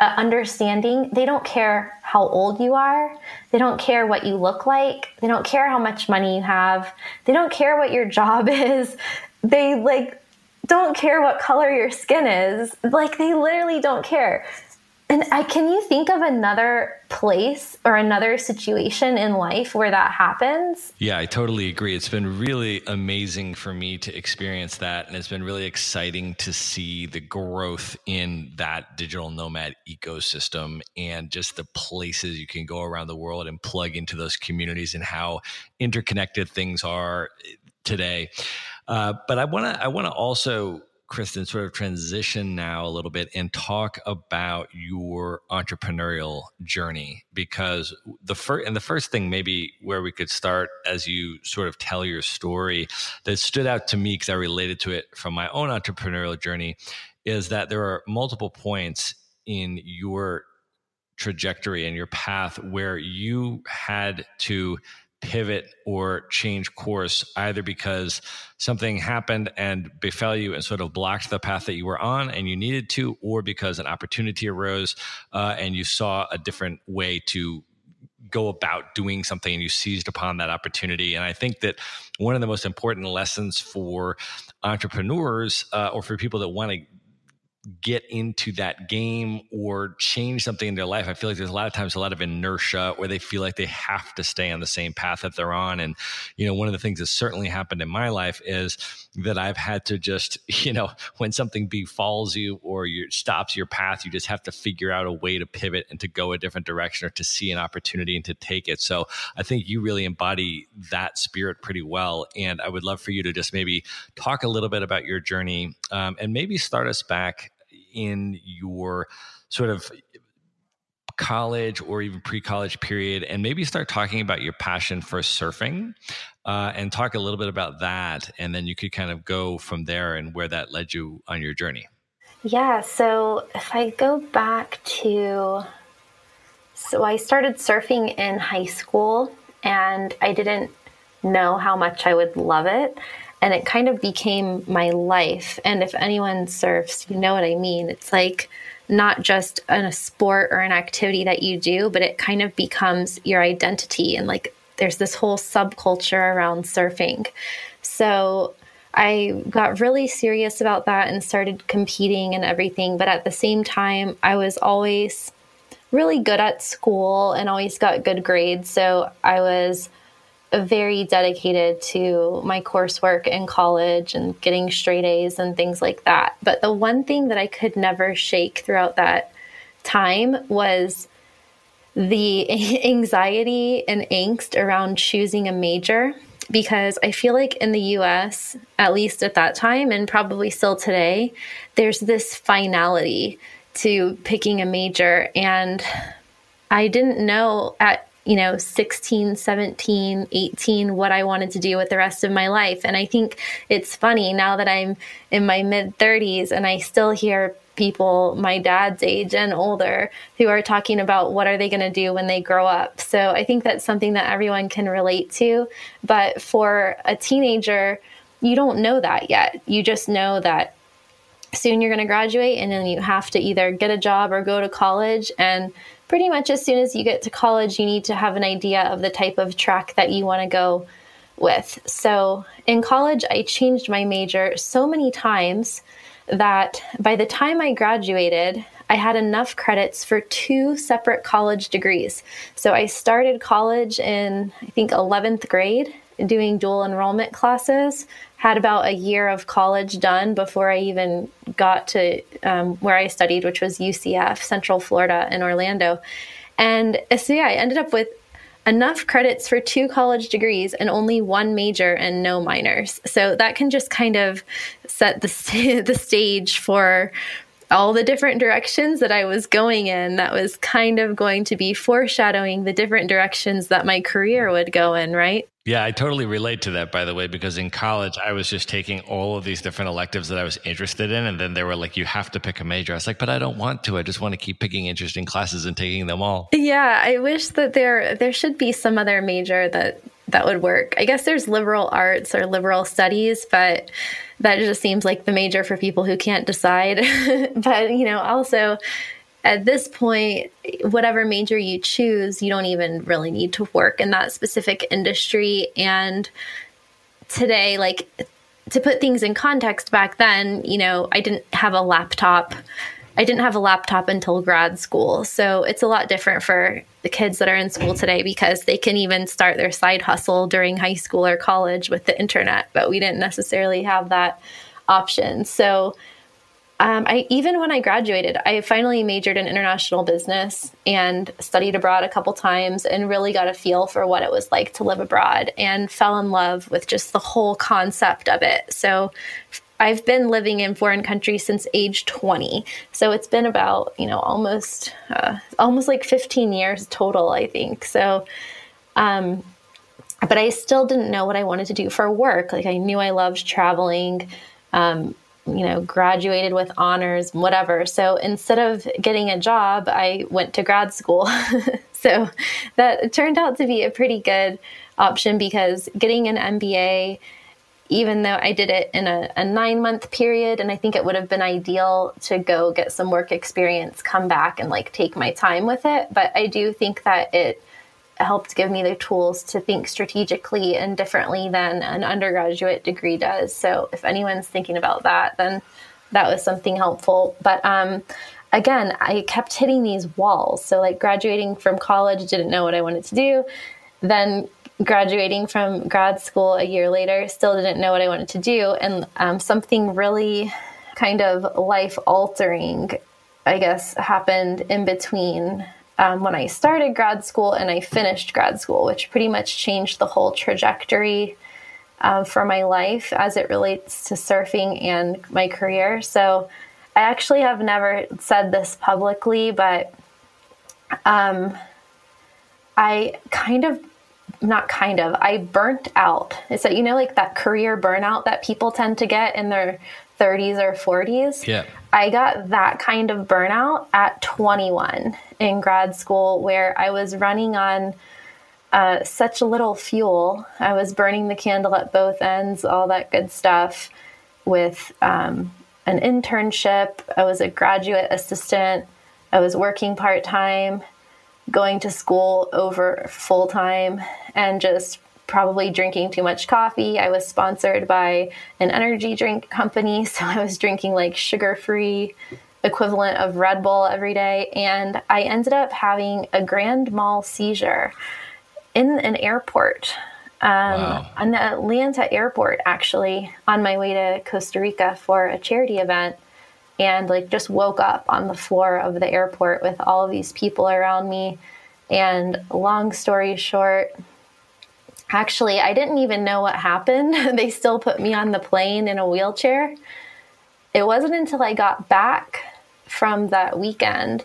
understanding. They don't care how old you are. They don't care what you look like. They don't care how much money you have. They don't care what your job [laughs] is. They like don't care what color your skin is. Like they literally don't care. And I, can you think of another place or another situation in life where that happens? Yeah, I totally agree. It's been really amazing for me to experience that. And it's been really exciting to see the growth in that digital nomad ecosystem and just the places you can go around the world and plug into those communities and how interconnected things are today. Uh, but I want to I want to also Kristin, sort of transition now a little bit and talk about your entrepreneurial journey because the first and the first thing maybe where we could start as you sort of tell your story that stood out to me because I related to it from my own entrepreneurial journey is that there are multiple points in your trajectory and your path where you had to pivot or change course either because something happened and befell you and sort of blocked the path that you were on and you needed to or because an opportunity arose uh, and you saw a different way to go about doing something and you seized upon that opportunity. And i think that one of the most important lessons for entrepreneurs uh, or for people that want to get into that game or change something in their life. I feel like there's a lot of times a lot of inertia where they feel like they have to stay on the same path that they're on. And, you know, one of the things that certainly happened in my life is that I've had to just, [laughs] you know, when something befalls you or you stops your path, you just have to figure out a way to pivot and to go a different direction or to see an opportunity and to take it. So I think you really embody that spirit pretty well. And I would love for you to just maybe talk a little bit about your journey um, and maybe start us back in your sort of college or even pre-college period and maybe start talking about your passion for surfing uh, and talk a little bit about that and then you could kind of go from there and where that led you on your journey. Yeah so if i go back to so i started surfing in high school and i didn't know how much i would love it and it kind of became my life. And if anyone surfs, you know what I mean. It's like not just a sport or an activity that you do, but it kind of becomes your identity. And like there's this whole subculture around surfing. So I got really serious about that and started competing and everything. But at the same time, I was always really good at school and always got good grades. So I was very dedicated to my coursework in college and getting straight A's and things like that. But the one thing that I could never shake throughout that time was the [laughs] anxiety and angst around choosing a major because I feel like in the US, at least at that time and probably still today, there's this finality to picking a major and I didn't know at you know 16 17 18 what i wanted to do with the rest of my life. And i think it's funny now that i'm in my mid 30s and i still hear people my dad's age and older who are talking about what are they going to do when they grow up. So i think that's something that everyone can relate to. But for a teenager you don't know that yet. You just know that soon you're going to graduate and then you have to either get a job or go to college. And pretty much as soon as you get to college, you need to have an idea of the type of track that you want to go with. So in college, I changed my major so many times that by the time I graduated, I had enough credits for two separate college degrees. So I started college in, I think, 11th grade doing dual enrollment classes. Had about a year of college done before I even got to um, where I studied, which was UCF, Central Florida in Orlando. And so, yeah, I ended up with enough credits for two college degrees and only one major and no minors. So that can just kind of set the, [laughs] the stage for all the different directions that I was going in. That was kind of going to be foreshadowing the different directions that my career would go in, right? Yeah, I totally relate to that, by the way, because in college, I was just taking all of these different electives that I was interested in. And then they were like, you have to pick a major. I was like, but I don't want to. I just want to keep picking interesting classes and taking them all. Yeah, I wish that there there should be some other major that that would work. I guess there's liberal arts or liberal studies, but that just seems like the major for people who can't decide. [laughs] but, you know, also at this point, whatever major you choose, you don't even really need to work in that specific industry. And today, like, to put things in context back then, you know, I didn't have a laptop I didn't have a laptop until grad school. So it's a lot different for the kids that are in school today because they can even start their side hustle during high school or college with the internet, but we didn't necessarily have that option. So um, I even when I graduated, I finally majored in international business and studied abroad a couple times and really got a feel for what it was like to live abroad and fell in love with just the whole concept of it. So I've been living in foreign countries since age 20. So it's been about, you know, almost uh, almost like 15 years total, I think. So um but I still didn't know what I wanted to do for work. Like I knew I loved traveling. Um, you know, graduated with honors, whatever. So instead of getting a job, I went to grad school. [laughs] so that turned out to be a pretty good option because getting an MBA even though I did it in a, a nine month period, and I think it would have been ideal to go get some work experience, come back and like take my time with it. But I do think that it helped give me the tools to think strategically and differently than an undergraduate degree does. So if anyone's thinking about that, then that was something helpful. But um, again, I kept hitting these walls. So like graduating from college, didn't know what I wanted to do. Then graduating from grad school a year later, still didn't know what I wanted to do. And um, something really kind of life altering, I guess, happened in between um, when I started grad school and I finished grad school, which pretty much changed the whole trajectory uh, for my life as it relates to surfing and my career. So I actually have never said this publicly, but um, I kind of not kind of. I burnt out. It's that you know like that career burnout that people tend to get in their 30s or 40s yeah. I got that kind of burnout at 21 in grad school where i was running on uh, such little fuel. I was burning the candle at both ends all that good stuff with um, an internship. I was a graduate assistant. I was working part-time going to school over full time and just probably drinking too much coffee. I was sponsored by an energy drink company, [laughs] so I was drinking like sugar free equivalent of Red Bull every day. And I ended up having a grand mal seizure in an airport, um, wow. an Atlanta airport, actually, on my way to Costa Rica for a charity event. And like just woke up on the floor of the airport with all of these people around me. And long story short, Actually, I didn't even know what happened. [laughs] they still put me on the plane in a wheelchair. It wasn't until I got back from that weekend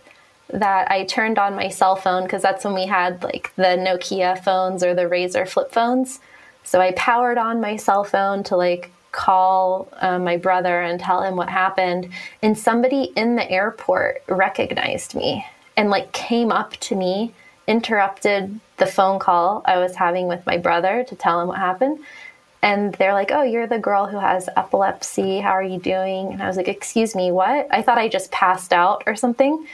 that I turned on my cell phone because that's when we had like the Nokia phones or the Razr flip phones. So I powered on my cell phone to like call uh, my brother and tell him what happened. And somebody in the airport recognized me and like came up to me interrupted the phone call I was having with my brother to tell him what happened. And they're like, Oh, you're the girl who has epilepsy. How are you doing? And I was like, Excuse me, what? I thought I just passed out or something.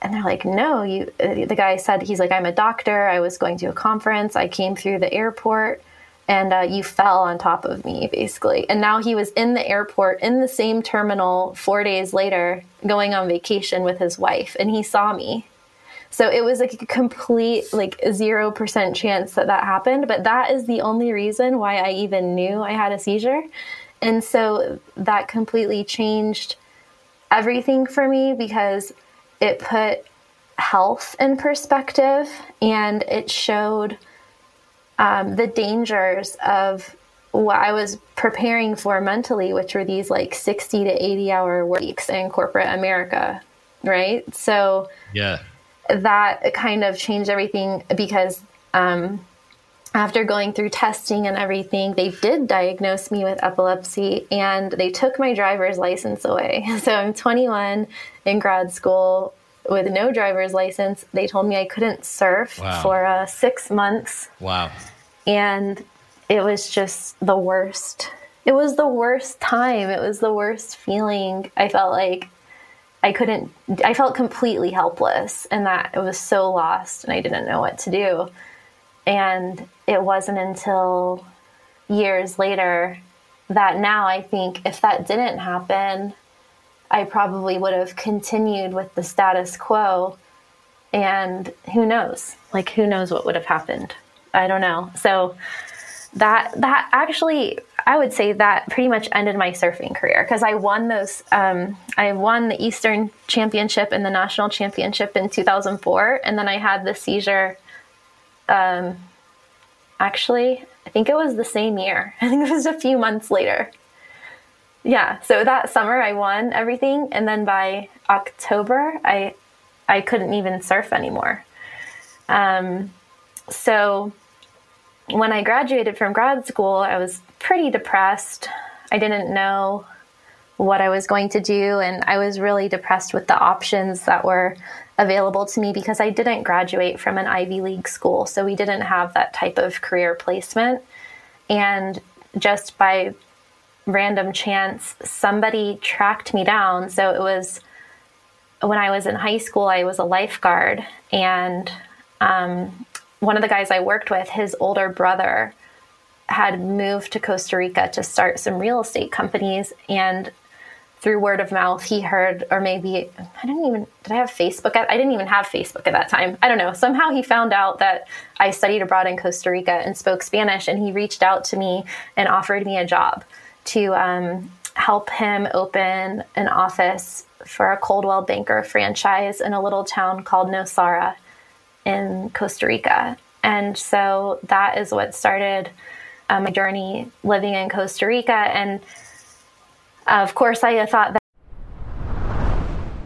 And they're like, No, you, uh, the guy said, He's like, I'm a doctor. I was going to a conference. I came through the airport. And uh, you fell on top of me basically. And now he was in the airport in the same terminal four days later going on vacation with his wife and he saw me. So it was like a complete like 0% chance that that happened but that is the only reason why i even knew i had a seizure. And so that completely changed everything for me because it put health in perspective and it showed um, the dangers of what I was preparing for mentally, which were these like 60 to 80 hour weeks in corporate America, right? So, yeah, that kind of changed everything because um, after going through testing and everything, they did diagnose me with epilepsy and they took my driver's license away. [laughs] So, I'm 21 in grad school with no driver's license. They told me I couldn't surf wow. for uh, six months. Wow. And it was just the worst. It was the worst time. It was the worst feeling. I felt like I couldn't, I felt completely helpless and that it was so lost and I didn't know what to do. And it wasn't until years later that now I think if that didn't happen, I probably would have continued with the status quo. And who knows? Like, who knows what would have happened? I don't know. So that that actually, I would say that pretty much ended my surfing career because I won those. Um, I won the Eastern Championship and the National Championship in 2004, and then I had the seizure. Um, actually, I think it was the same year. [laughs] I think it was a few months later yeah, so that summer I won everything, and then by October I I couldn't even surf anymore. Um, so when I graduated from grad school, I was pretty depressed. I didn't know what I was going to do, and I was really depressed with the options that were available to me because I didn't graduate from an Ivy League school, so we didn't have that type of career placement. And just by random chance, somebody tracked me down. So it was when I was in high school, I was a lifeguard, and um, one of the guys I worked with, his older brother, had moved to Costa Rica to start some real estate companies. And through word of mouth, he heard, or maybe I didn't even did I have Facebook? I didn't even have Facebook at that time. I don't know. Somehow he found out that I studied abroad in Costa Rica and spoke Spanish, and he reached out to me and offered me a job to um, help him open an office for a Coldwell Banker franchise in a little town called Nosara in Costa Rica. And so that is what started uh, my journey living in Costa Rica. And of course, I thought that.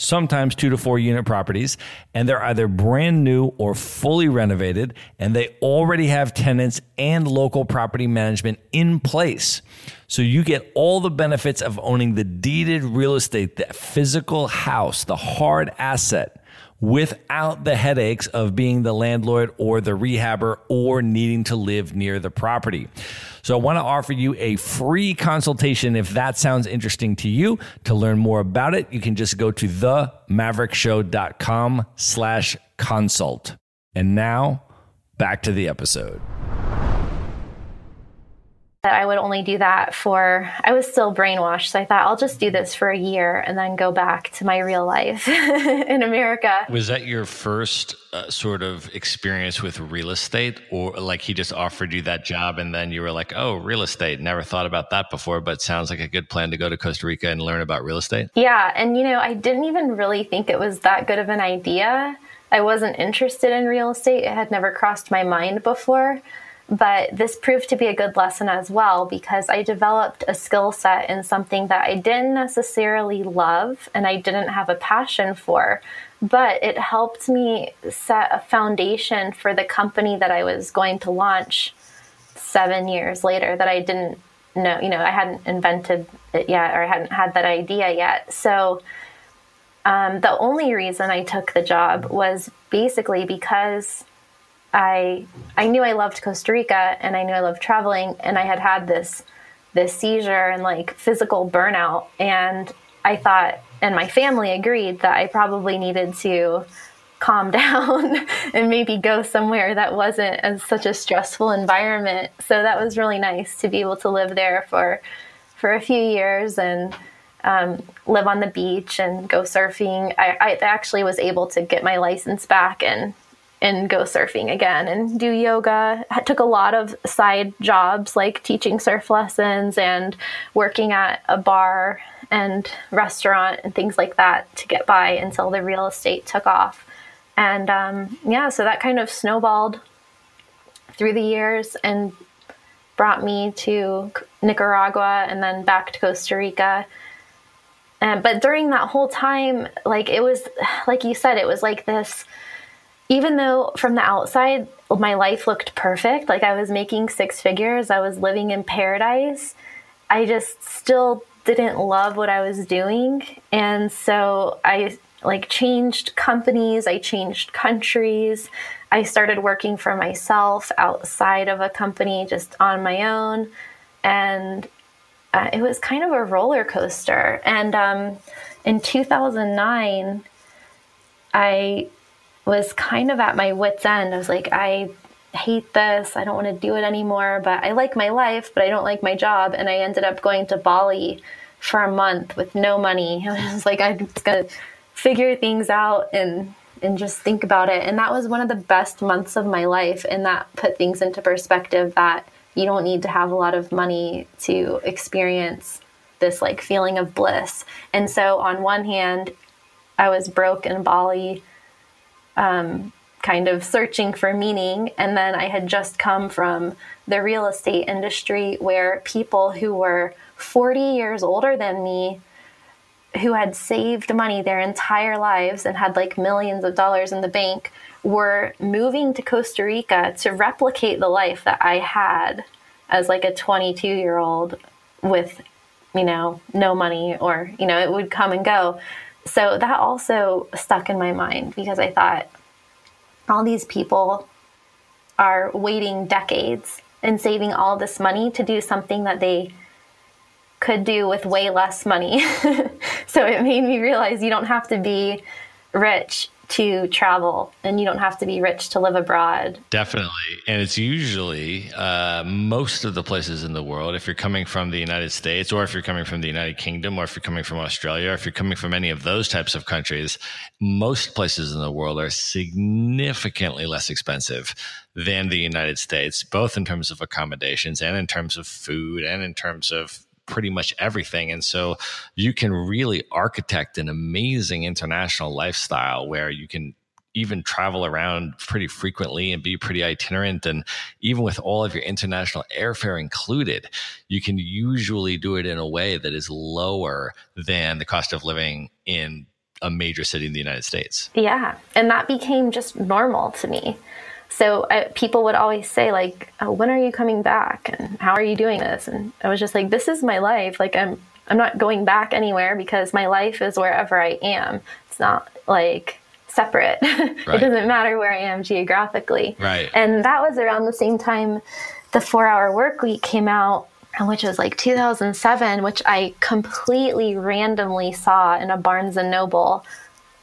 sometimes two to four unit properties, and they're either brand new or fully renovated, and they already have tenants and local property management in place. So you get all the benefits of owning the deeded real estate, the physical house, the hard asset without the headaches of being the landlord or the rehabber or needing to live near the property. So I want to offer you a free consultation if that sounds interesting to you. To learn more about it, you can just go to themaverickshow.com slash consult. And now back to the episode that I would only do that for, I was still brainwashed. So I thought I'll just do this for a year and then go back to my real life [laughs] in America. Was that your first uh, sort of experience with real estate? Or like he just offered you that job and then you were like, oh, real estate? Never thought about that before, but sounds like a good plan to go to Costa Rica and learn about real estate? Yeah. And, you know, I didn't even really think it was that good of an idea. I wasn't interested in real estate, it had never crossed my mind before. But this proved to be a good lesson as well because I developed a skill set in something that I didn't necessarily love and I didn't have a passion for. But it helped me set a foundation for the company that I was going to launch seven years later that I didn't know, you know, I hadn't invented it yet or I hadn't had that idea yet. So um, the only reason I took the job was basically because I I knew I loved Costa Rica and I knew I loved traveling and I had had this this seizure and like physical burnout and I thought and my family agreed that I probably needed to calm [laughs] down and maybe go somewhere that wasn't as such a stressful environment. So that was really nice to be able to live there for for a few years and um, live on the beach and go surfing. I, I actually was able to get my license back and and go surfing again and do yoga. I took a lot of side jobs like teaching surf lessons and working at a bar and restaurant and things like that to get by until the real estate took off. And um, yeah, so that kind of snowballed through the years and brought me to Nicaragua and then back to Costa Rica. And, but during that whole time, like it was, [sighs] like you said, it was like this even though from the outside my life looked perfect, like I was making six figures, I was living in paradise, I just still didn't love what I was doing. And so I like changed companies, I changed countries. I started working for myself outside of a company just on my own. And uh, it was kind of a roller coaster. And um, in 2009, I was kind of at my wits' end. I was like, I hate this. I don't want to do it anymore, but I like my life, but I don't like my job. And I ended up going to Bali for a month with no money. [laughs] I was like, I'm just going to figure things out and and just think about it. And that was one of the best months of my life. And that put things into perspective that you don't need to have a lot of money to experience this like feeling of bliss. And so on one hand, I was broke in Bali um, kind of searching for meaning. And then I had just come from the real estate industry where people who were 40 years older than me, who had saved money their entire lives and had like millions of dollars in the bank, were moving to Costa Rica to replicate the life that I had as like a 22 year old with, you know, no money or, you know, it would come and go. So that also stuck in my mind because I thought all these people are waiting decades and saving all this money to do something that they could do with way less money. [laughs] so it made me realize you don't have to be rich to travel and you don't have to be rich to live abroad. Definitely. And it's usually uh, most of the places in the world, if you're coming from the United States or if you're coming from the United Kingdom or if you're coming from Australia or if you're coming from any of those types of countries, most places in the world are significantly less expensive than the United States, both in terms of accommodations and in terms of food and in terms of pretty much everything. And so you can really architect an amazing international lifestyle where you can even travel around pretty frequently and be pretty itinerant. And even with all of your international airfare included, you can usually do it in a way that is lower than the cost of living in a major city in the United States. Yeah. And that became just normal to me. So uh, people would always say like, oh, "When are you coming back?" and "How are you doing this?" And I was just like, "This is my life. Like I'm I'm not going back anywhere because my life is wherever I am. It's not like separate. [laughs] Right. it doesn't matter where I am geographically." Right. And that was around the same time the 4-hour work week came out which was like 2007 which i completely randomly saw in a barnes and noble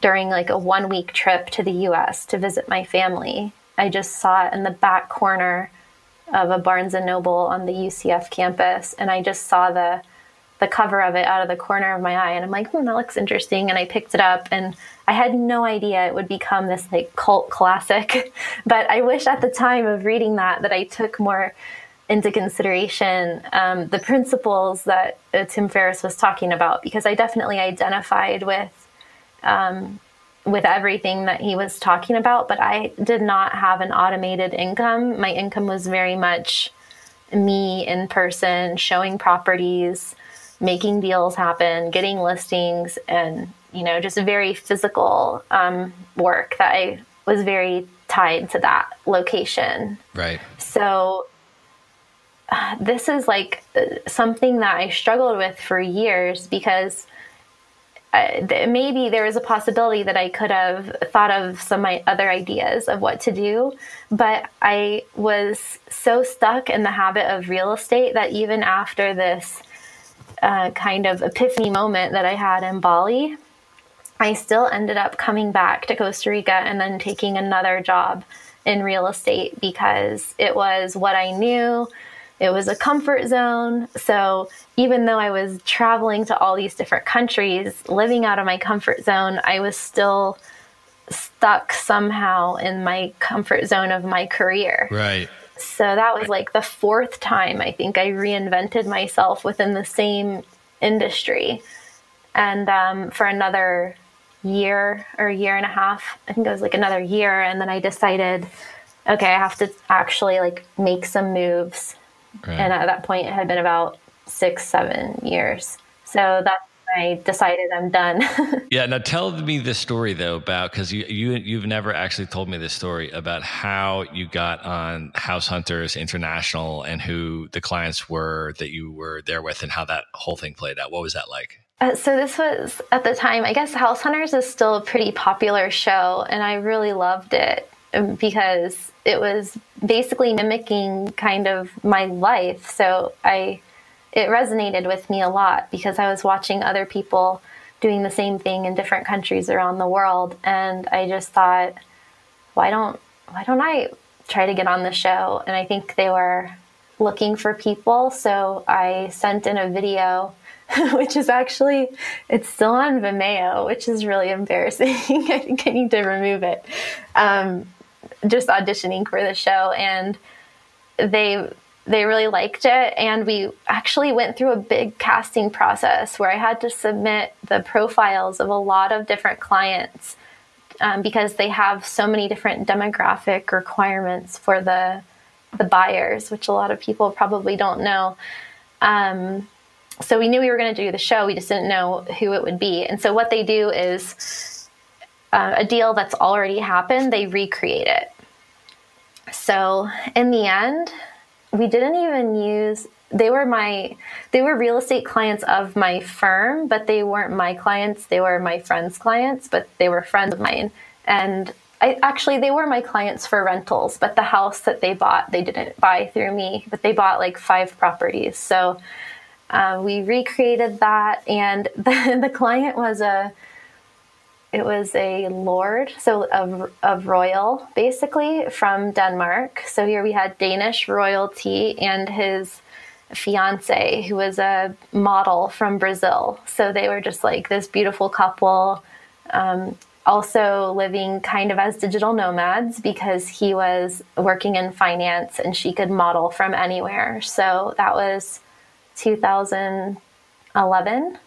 during like a one week trip to the us to visit my family I just saw it in the back corner of a Barnes and Noble on the UCF campus, and I just saw the the cover of it out of the corner of my eye, and I'm like, hmm, that looks interesting, and I picked it up, and I had no idea it would become this like cult classic, [laughs] but I wish at the time of reading that that I took more into consideration um, the principles that uh, Tim Ferriss was talking about, because I definitely identified with um, with everything that he was talking about, but I did not have an automated income. My income was very much me in person, showing properties, making deals happen, getting listings, and you know, just very physical um, work that I was very tied to that location. Right. So uh, this is like something that I struggled with for years because uh, maybe there was a possibility that I could have thought of some my other ideas of what to do, but I was so stuck in the habit of real estate that even after this uh, kind of epiphany moment that I had in Bali, I still ended up coming back to Costa Rica and then taking another job in real estate because it was what I knew. It was a comfort zone. So even though I was traveling to all these different countries, living out of my comfort zone, I was still stuck somehow in my comfort zone of my career. Right. So that was like the fourth time I think I reinvented myself within the same industry. And um, for another year or year and a half, I think it was like another year. And then I decided, okay, I have to actually like make some moves Right. And at that point, it had been about six, seven years. So that's when I decided I'm done. [laughs] yeah. Now tell me the story though about because you you you've never actually told me this story about how you got on House Hunters International and who the clients were that you were there with and how that whole thing played out. What was that like? Uh, so this was at the time. I guess House Hunters is still a pretty popular show, and I really loved it um, because it was basically mimicking kind of my life. So I it resonated with me a lot because I was watching other people doing the same thing in different countries around the world. And I just thought why don't why don't I try to get on the show? And I think they were looking for people. So I sent in a video [laughs] which is actually it's still on Vimeo which is really embarrassing. [laughs] I think I need to remove it. Um, just auditioning for the show and they they really liked it. And we actually went through a big casting process where i had to submit the profiles of a lot of different clients um, because they have so many different demographic requirements for the the buyers which a lot of people probably don't know. Um, so we knew we were going to do the show we just didn't know who it would be. And so what they do is uh, a deal that's already happened, they recreate it. So in the end, we didn't even use they were my they were real estate clients of my firm but they weren't my clients they were my friends clients but they were friends of mine and I actually they were my clients for rentals but the house that they bought they didn't buy through me but they bought like five properties so uh, we recreated that and [laughs] the, the client was a it was a lord, so of, of royal, basically from Denmark. So here we had Danish royalty and his fiance, who was a model from Brazil. So they were just like this beautiful couple, um, also living kind of as digital nomads because he was working in finance and she could model from anywhere. So that was 2011.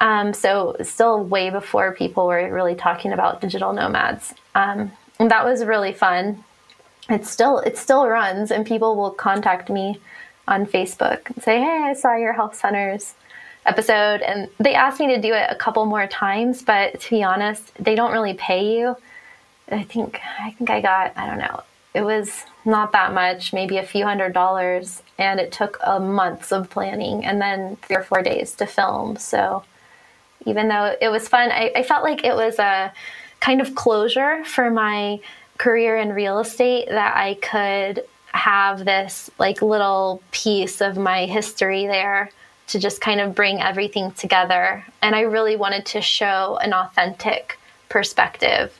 Um, so still way before people were really talking about digital nomads. Um, and that was really fun. It still it still runs, and people will contact me on Facebook and say, "Hey, I saw your House Hunters." episode," and they asked me to do it a couple more times. But to be honest, they don't really pay you. I think I think I got I don't know. It was not that much, maybe a few hundred dollars, and it took a months of planning and then three or four days to film. So even though it was fun, I, I felt like it was a kind of closure for my career in real estate that I could have this like little piece of my history there to just kind of bring everything together. And I really wanted to show an authentic perspective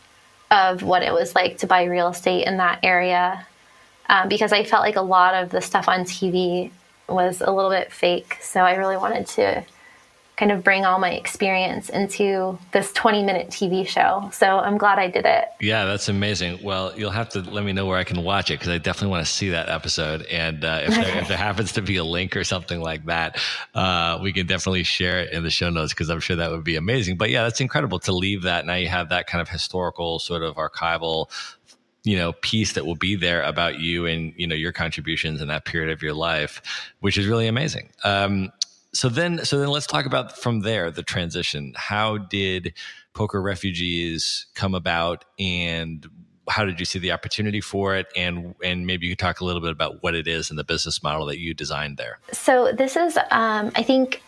of what it was like to buy real estate in that area um, because I felt like a lot of the stuff on TV was a little bit fake. So I really wanted to kind of bring all my experience into this 20 minute TV show. So I'm glad I did it. Yeah, that's amazing. Well, you'll have to let me know where I can watch it because I definitely want to see that episode. And uh, if, there, if, there, [laughs] happens to be a link or something like that, uh, we can definitely share it in the show notes because I'm sure that would be amazing. But yeah, that's incredible to leave that. Now you have that kind of historical, sort of archival you know piece that will be there about you and you know your contributions in that period of your life which is really amazing um, so then so then let's talk about from there the transition. How did poker refugees come about and how did you see the opportunity for it? And and maybe you could talk a little bit about what it is and the business model that you designed there. So this is um, i think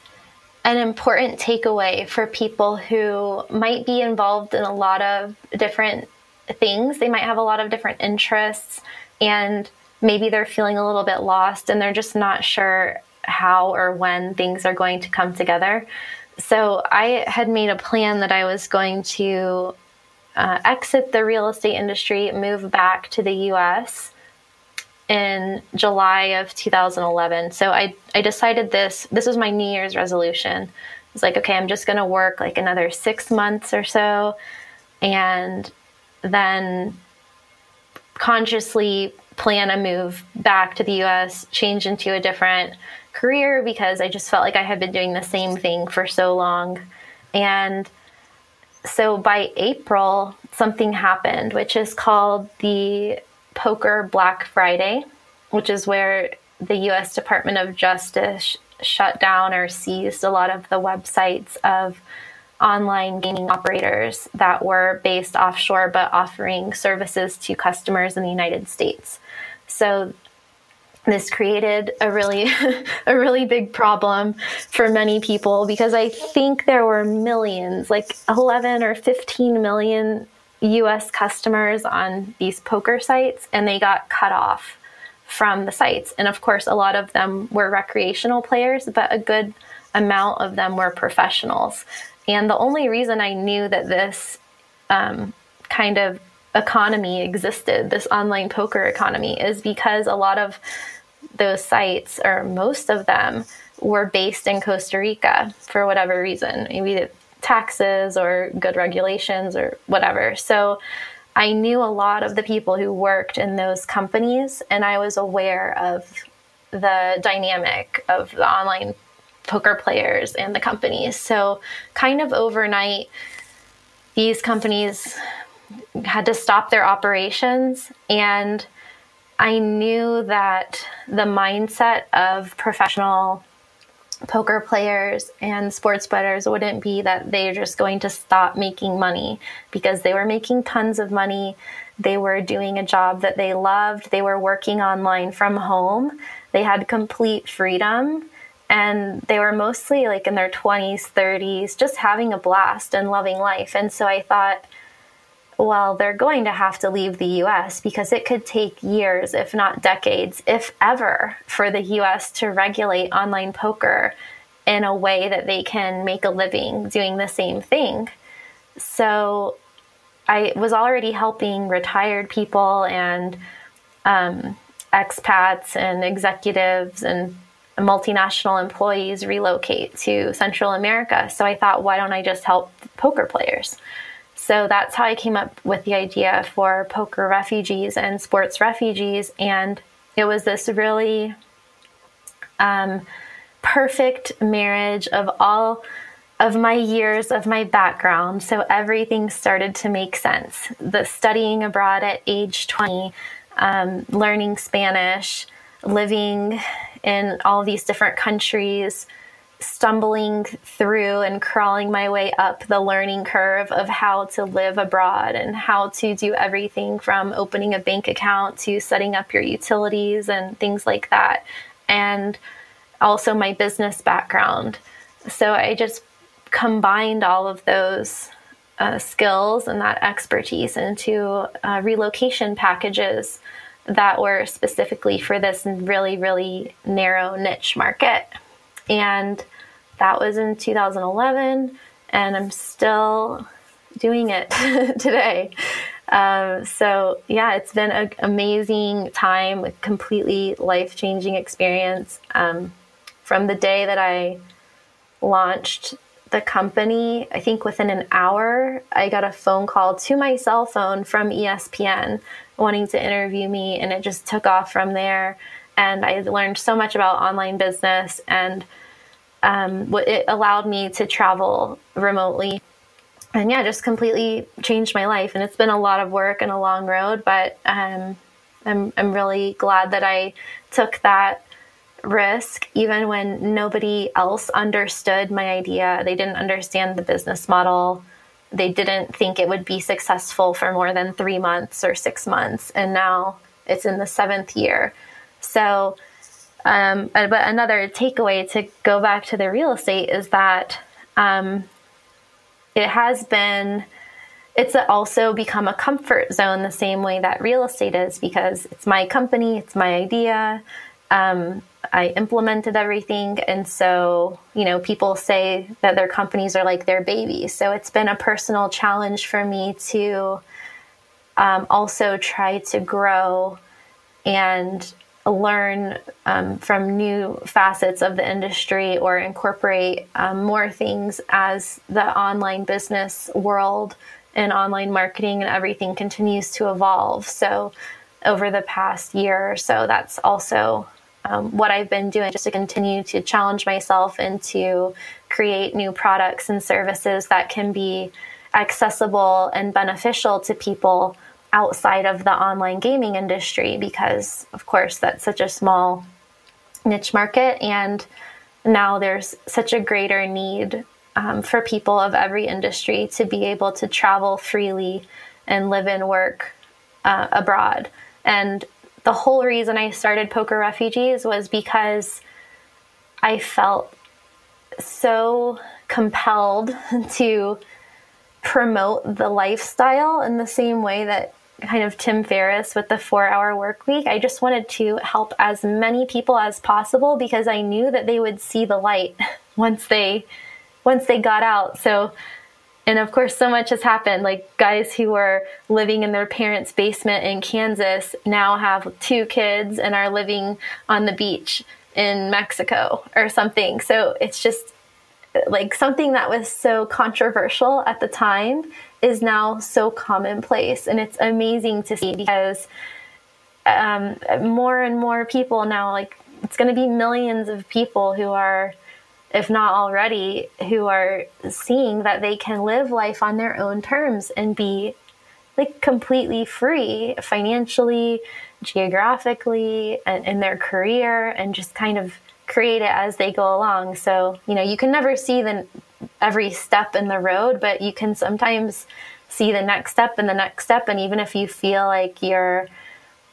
an important takeaway for people who might be involved in a lot of different things. They might have a lot of different interests and maybe they're feeling a little bit lost and they're just not sure how or when things are going to come together. So I had made a plan that I was going to uh, exit the real estate industry, move back to the US in July of 2011. So I, I decided this, this was my New Year's resolution. It's like, okay, I'm just going to work like another six months or so and then consciously plan a move back to the US, change into a different career because I just felt like I had been doing the same thing for so long. And so by April, something happened, which is called the Poker Black Friday, which is where the US Department of Justice shut down or seized a lot of the websites of online gaming operators that were based offshore but offering services to customers in the United States. So this created a really [laughs] a really big problem for many people because I think there were millions, like 11 or 15 million US customers on these poker sites and they got cut off from the sites. And of course, a lot of them were recreational players, but a good amount of them were professionals. And the only reason I knew that this um, kind of economy existed, this online poker economy, is because a lot of those sites, or most of them, were based in Costa Rica for whatever reason, maybe taxes or good regulations or whatever. So I knew a lot of the people who worked in those companies, and I was aware of the dynamic of the online poker players and the companies. So, kind of overnight, these companies had to stop their operations and I knew that the mindset of professional poker players and sports bettors wouldn't be that they're just going to stop making money because they were making tons of money. They were doing a job that they loved. They were working online from home. They had complete freedom and they were mostly like in their 20s, 30s, just having a blast and loving life. And so I thought, well, they're going to have to leave the US because it could take years, if not decades, if ever, for the US to regulate online poker in a way that they can make a living doing the same thing. So I was already helping retired people and um, expats and executives and multinational employees relocate to Central America. So I thought, why don't I just help poker players? So that's how I came up with the idea for poker refugees and sports refugees. And it was this really um, perfect marriage of all of my years of my background. So everything started to make sense. The studying abroad at age 20, um, learning Spanish, living in all these different countries stumbling through and crawling my way up the learning curve of how to live abroad and how to do everything from opening a bank account to setting up your utilities and things like that. And also my business background. So I just combined all of those uh, skills and that expertise into uh, relocation packages that were specifically for this really, really narrow niche market. And that was in 2011, and I'm still doing it [laughs] today. Um, so, yeah, it's been an amazing time a completely life changing experience. Um, from the day that I launched the company, I think within an hour, I got a phone call to my cell phone from ESPN wanting to interview me, and it just took off from there. And I learned so much about online business and um, it allowed me to travel remotely. And yeah just completely changed my life. And it's been a lot of work and a long road but um, I'm, I'm really glad that i took that risk even when nobody else understood my idea. They didn't understand the business model. They didn't think it would be successful for more than three months or six months. And now it's in the seventh year. So Um, but another takeaway to go back to the real estate is that um, it has been it's also become a comfort zone the same way that real estate is because it's my company, it's my idea. Um, I implemented everything. And so, you know, people say that their companies are like their babies. So it's been a personal challenge for me to um, also try to grow and learn um, from new facets of the industry or incorporate um, more things as the online business world and online marketing and everything continues to evolve. So, over the past year or so, that's also um, what I've been doing just to continue to challenge myself and to create new products and services that can be accessible and beneficial to people outside of the online gaming industry because, of course, that's such a small niche market. And now there's such a greater need um, for people of every industry to be able to travel freely and live and work uh, abroad. And the whole reason I started Poker Refugees was because I felt so compelled [laughs] to promote the lifestyle in the same way that kind of Tim Ferriss with the four hour work week. I just wanted to help as many people as possible because I knew that they would see the light [laughs] once they once they got out. So, and of course, so much has happened. Like guys who were living in their parents' basement in Kansas now have two kids and are living on the beach in Mexico or something. So it's just like something that was so controversial at the time is now so commonplace. And it's amazing to see because um, more and more people now, like, it's going to be millions of people who are if not already, who are seeing that they can live life on their own terms and be like completely free financially, geographically, and in their career, and just kind of create it as they go along. So, you know, you can never see the every step in the road, but you can sometimes see the next step and the next step. And even if you feel like you're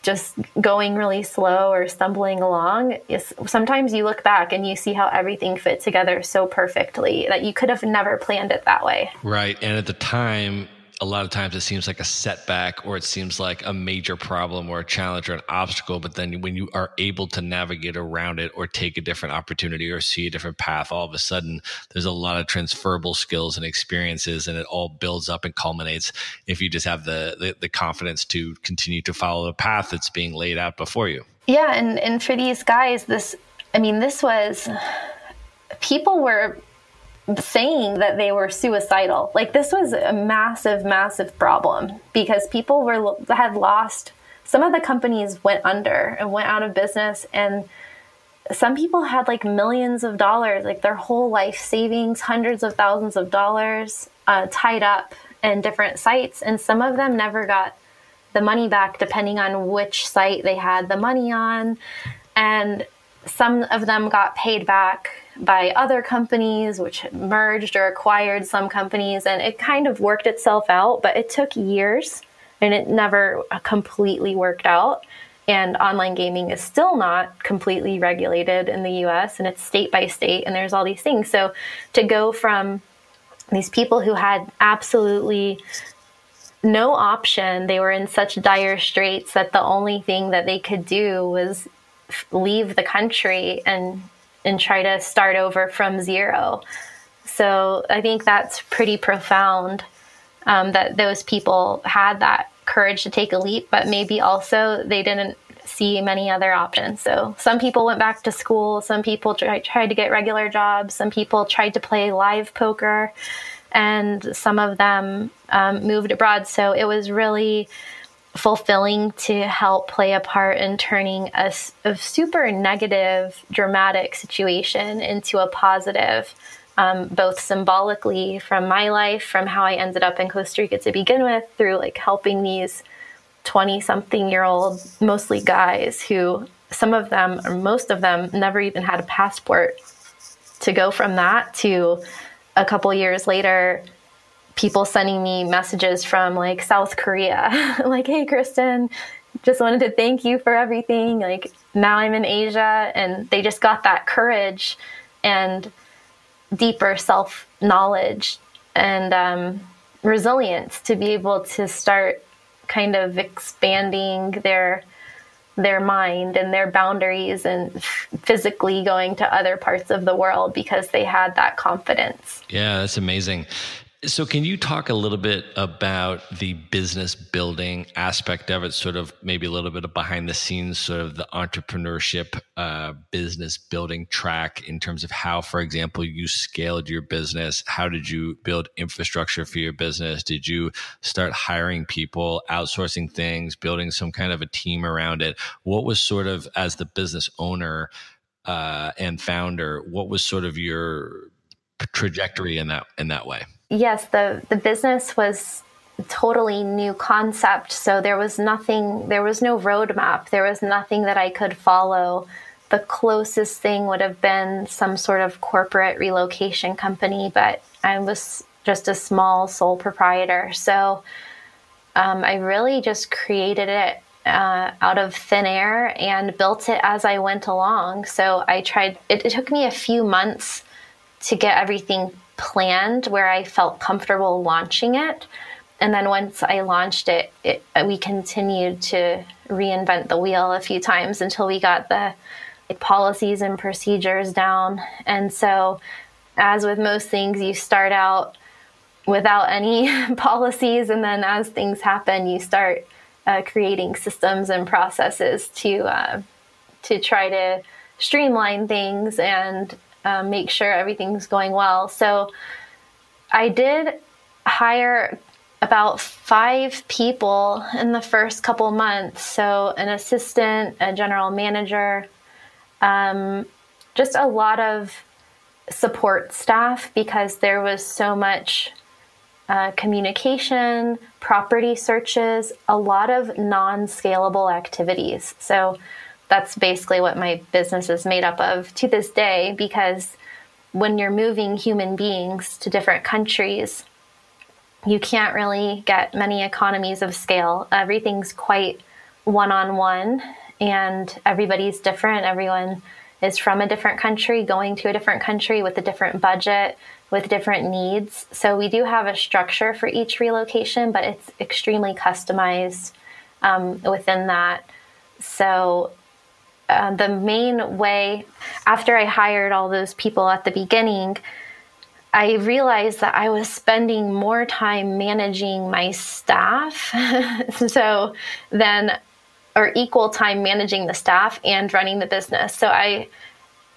just going really slow or stumbling along, sometimes you look back and you see how everything fit together so perfectly that you could have never planned it that way. Right. And at the time, a lot of times it seems like a setback or it seems like a major problem or a challenge or an obstacle. But then when you are able to navigate around it or take a different opportunity or see a different path, all of a sudden there's a lot of transferable skills and experiences and it all builds up and culminates if you just have the, the, the confidence to continue to follow the path that's being laid out before you. Yeah. And, and for these guys, this, I mean, this was, people were saying that they were suicidal. Like this was a massive, massive problem because people were had lost. Some of the companies went under and went out of business, and some people had like millions of dollars, like their whole life savings, hundreds of thousands of dollars uh, tied up in different sites, and some of them never got the money back, depending on which site they had the money on, and some of them got paid back by other companies, which merged or acquired some companies, and it kind of worked itself out, but it took years and it never completely worked out. And online gaming is still not completely regulated in the US and it's state by state, and there's all these things. So to go from these people who had absolutely no option, they were in such dire straits that the only thing that they could do was leave the country and and try to start over from zero. So I think that's pretty profound um, that those people had that courage to take a leap, but maybe also they didn't see many other options. So some people went back to school, some people tried, tried to get regular jobs, some people tried to play live poker, and some of them um, moved abroad. So it was really fulfilling to help play a part in turning a, a super negative, dramatic situation into a positive, um, both symbolically from my life, from how I ended up in Costa Rica to begin with, through like helping these 20 something year old, mostly guys who some of them, or most of them, never even had a passport. To go from that to a couple years later, people sending me messages from like South Korea, [laughs] like, hey, Kristin, just wanted to thank you for everything. Like now I'm in Asia and they just got that courage and deeper self knowledge and um, resilience to be able to start kind of expanding their their mind and their boundaries and physically going to other parts of the world because they had that confidence. Yeah, that's amazing. So, can you talk a little bit about the business building aspect of it? Sort of maybe a little bit of behind the scenes, sort of the entrepreneurship uh, business building track in terms of how, for example, you scaled your business. How did you build infrastructure for your business? Did you start hiring people, outsourcing things, building some kind of a team around it? What was sort of, as the business owner uh, and founder, what was sort of your trajectory in that in that way? Yes, the, the business was totally new concept. So there was nothing, there was no roadmap. There was nothing that I could follow. The closest thing would have been some sort of corporate relocation company, but I was just a small sole proprietor. So um, I really just created it uh, out of thin air and built it as I went along. So I tried, it, it took me a few months to get everything planned where I felt comfortable launching it. And then once I launched it, it, we continued to reinvent the wheel a few times until we got the policies and procedures down. And so, as with most things, you start out without any [laughs] policies, and then as things happen, you start uh, creating systems and processes to uh, to try to streamline things and um, make sure everything's going well. So I did hire about five people in the first couple months. So an assistant, a general manager, um, just a lot of support staff because there was so much uh, communication, property searches, a lot of non scalable activities. So that's basically what my business is made up of to this day because when you're moving human beings to different countries, you can't really get many economies of scale. Everything's quite one on one, and everybody's different. Everyone is from a different country, going to a different country with a different budget, with different needs. So, we do have a structure for each relocation, but it's extremely customized um, within that. So, uh, the main way after I hired all those people at the beginning, I realized that I was spending more time managing my staff, [laughs] so then or equal time managing the staff and running the business. So I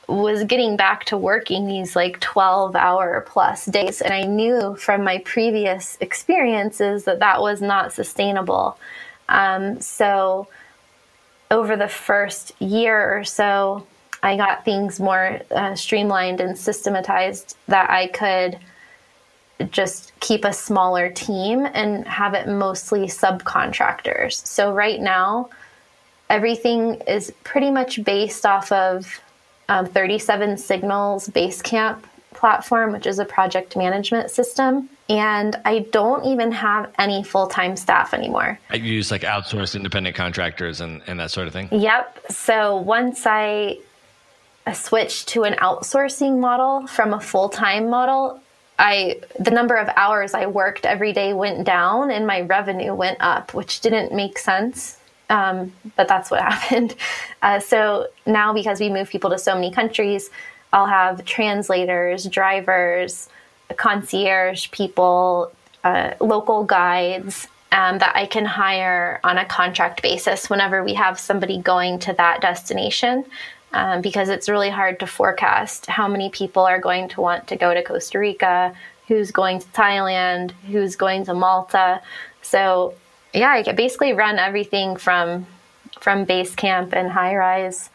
was getting back to working these like 12 hour plus days and I knew from my previous experiences that that was not sustainable. Um, so over the first year or so, I got things more uh, streamlined and systematized that I could just keep a smaller team and have it mostly subcontractors. So, right now, everything is pretty much based off of um, 37 Signals Basecamp platform, which is a project management system and I don't even have any full time staff anymore. I use like outsourced independent contractors and, and that sort of thing? Yep. So once I switched to an outsourcing model from a full time model, I the number of hours I worked every day went down and my revenue went up, which didn't make sense. Um, but that's what [laughs] happened. Uh, so now, because we move people to so many countries, I'll have translators, drivers, concierge people, uh, local guides um, that I can hire on a contract basis whenever we have somebody going to that destination. Um, because it's really hard to forecast how many people are going to want to go to Costa Rica, who's going to Thailand, who's going to Malta. So, yeah, I basically run everything from from Basecamp and Highrise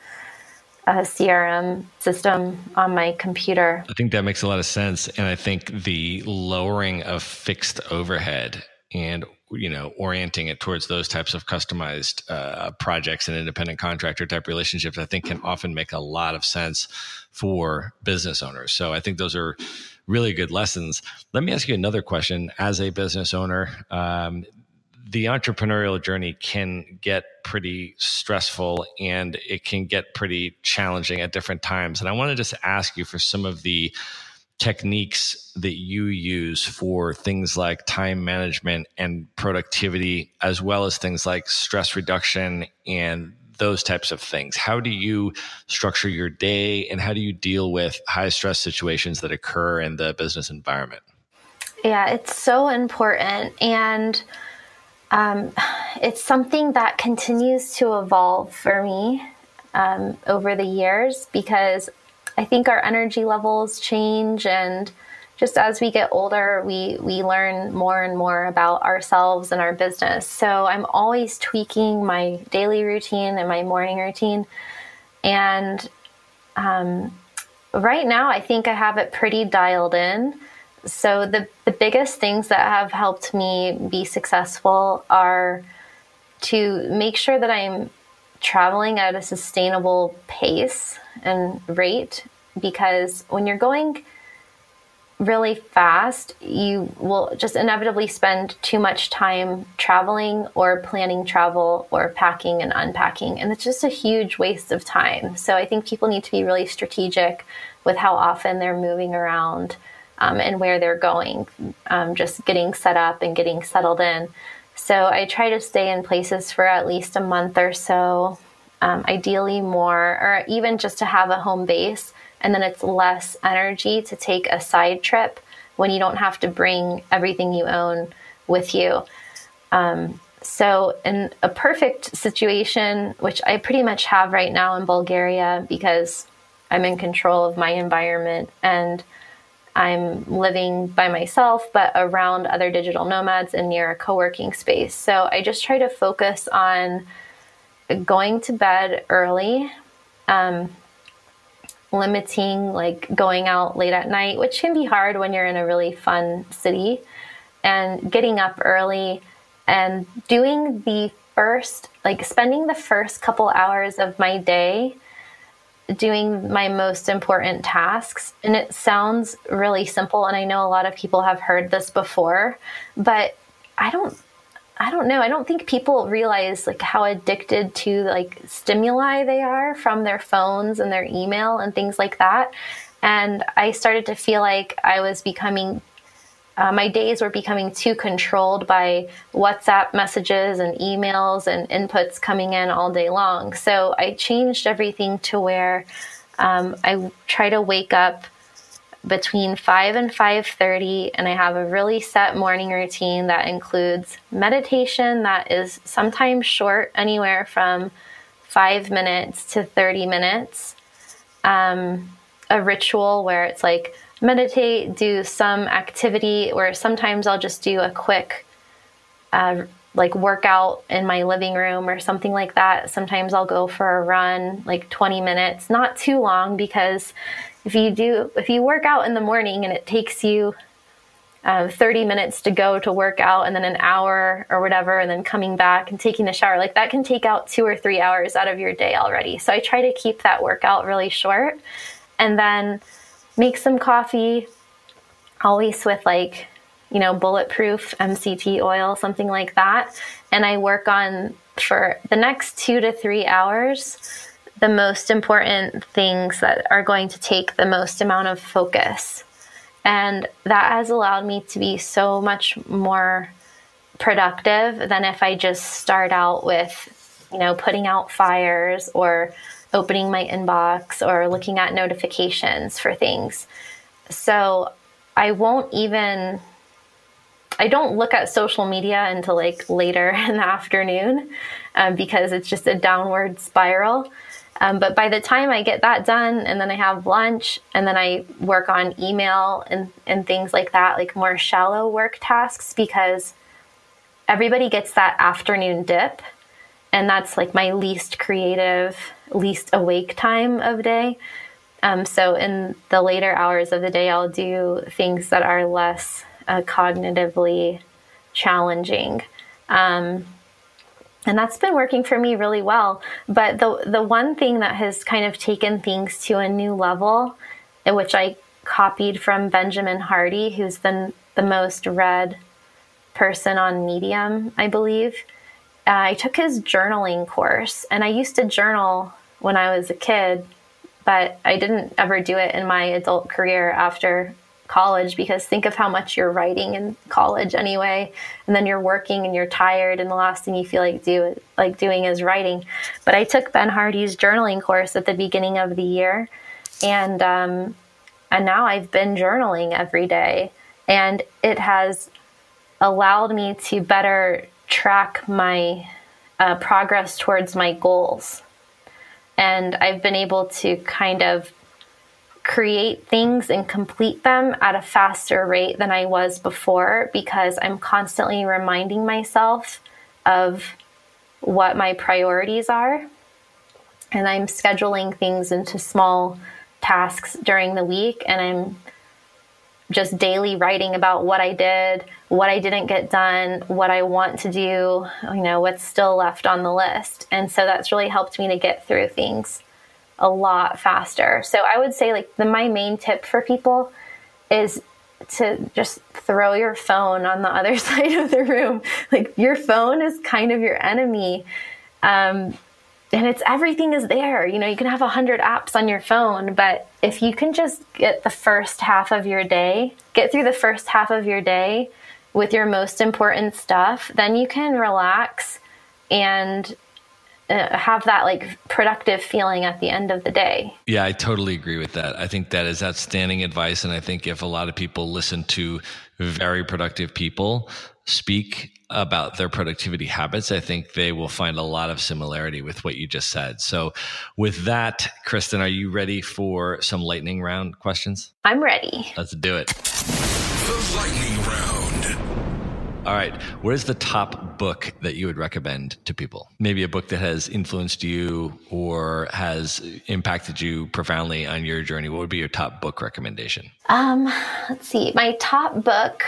a CRM system on my computer. I think that makes a lot of sense. And I think the lowering of fixed overhead and you know orienting it towards those types of customized uh, projects and independent contractor type relationships i think can often make a lot of sense for business owners so i think those are really good lessons let me ask you another question as a business owner um, the entrepreneurial journey can get pretty stressful and it can get pretty challenging at different times. And I want to just ask you for some of the techniques that you use for things like time management and productivity, as well as things like stress reduction and those types of things. How do you structure your day and how do you deal with high stress situations that occur in the business environment? Yeah, it's so important. And um, it's something that continues to evolve for me um, over the years because I think our energy levels change and just as we get older, we, we learn more and more about ourselves and our business. So I'm always tweaking my daily routine and my morning routine. And um, right now, I think I have it pretty dialed in. So the, the biggest things that have helped me be successful are to make sure that I'm traveling at a sustainable pace and rate because when you're going really fast, you will just inevitably spend too much time traveling or planning travel or packing and unpacking. And it's just a huge waste of time. So I think people need to be really strategic with how often they're moving around um, and where they're going, um, just getting set up and getting settled in. So I try to stay in places for at least a month or so, um, ideally more, or even just to have a home base and then it's less energy to take a side trip when you don't have to bring everything you own with you. Um, so, in a perfect situation, which I pretty much have right now in Bulgaria because I'm in control of my environment and I'm living by myself, but around other digital nomads and near a co working space. So, I just try to focus on going to bed early. Um, limiting like going out late at night, which can be hard when you're in a really fun city, and getting up early and doing the first, like spending the first couple hours of my day doing my most important tasks. And it sounds really simple. And I know a lot of people have heard this before, but I don't I don't know. I don't think people realize like how addicted to like stimuli they are from their phones and their email and things like that. And I started to feel like I was becoming uh, my days were becoming too controlled by WhatsApp messages and emails and inputs coming in all day long. So I changed everything to where um, I try to wake up between 5 and 5:30 and I have a really set morning routine that includes meditation that is sometimes short anywhere from 5 minutes to 30 minutes. Um, a ritual where it's like meditate, do some activity, or sometimes I'll just do a quick uh, like workout in my living room or something like that. Sometimes I'll go for a run, like 20 minutes, not too long because if you do if you work out in the morning and it takes you uh, 30 minutes to go to work out and then an hour or whatever and then coming back and taking a shower like that can take out two or three hours out of your day already. So i try to keep that workout really short. And then make some coffee always with like you know bulletproof mct oil something like that and i work on for the next two to three hours the most important things that are going to take the most amount of focus. And that has allowed me to be so much more productive than if I just start out with, you know, putting out fires or opening my inbox or looking at notifications for things. So I won't even I don't look at social media until like later [laughs] in the afternoon um, because it's just a downward spiral. Um, but by the time I get that done and then I have lunch and then I work on email and, and things like that, like more shallow work tasks, because everybody gets that afternoon dip. And that's like my least creative, least awake time of day. Um, so in the later hours of the day, I'll do things that are less uh, cognitively challenging. Um, and that's been working for me really well but the the one thing that has kind of taken things to a new level which i copied from benjamin hardy who's the the most read person on Medium, I believe. Uh, I took his journaling course, and I used to journal when I was a kid, but I didn't ever do it in my adult career after college because think of how much you're writing in college anyway and then you're working and you're tired and the last thing you feel like do like doing is writing. But i took ben hardy's journaling course at the beginning of the year and um, and now i've been journaling every day and it has allowed me to better track my uh, progress towards my goals and i've been able to kind of create things and complete them at a faster rate than I was before because I'm constantly reminding myself of what my priorities are. And I'm scheduling things into small tasks during the week and I'm just daily writing about what I did, what I didn't get done, what I want to do, you know, what's still left on the list. And so that's really helped me to get through things a lot faster. So I would say like the my main tip for people is to just throw your phone on the [laughs] other side of the room. Like your phone is kind of your enemy. Um, and it's everything is there. You know, you can have a hundred apps on your phone, but if you can just get the first half of your day, get through the first half of your day with your most important stuff, then you can relax and uh, have that like productive feeling at the end of the day. Yeah, I totally agree with that. I think that is outstanding advice. And I think if a lot of people listen to very productive people speak about their productivity habits, I think they will find a lot of similarity with what you just said. So, with that, Kristin, are you ready for some lightning round questions? I'm ready. Let's do it. The lightning round. All right. What is the top book that you would recommend to people? Maybe a book that has influenced you or has impacted you profoundly on your journey. What would be your top book recommendation? Um, let's see. My top book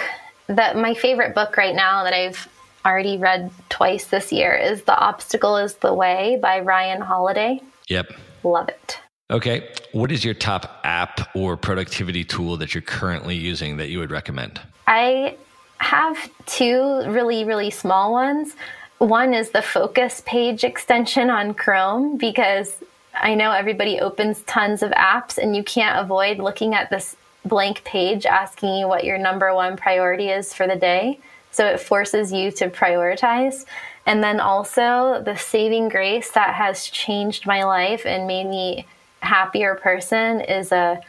that my favorite book right now that I've already read twice this year is The Obstacle is the Way by Ryan Holiday. Yep. Love it. Okay. What is your top app or productivity tool that you're currently using that you would recommend? I have two really, really small ones. One is the focus page extension on Chrome because I know everybody opens tons of apps and you can't avoid looking at this blank page asking you what your number one priority is for the day. So it forces you to prioritize. And then also the saving grace that has changed my life and made me happier person is a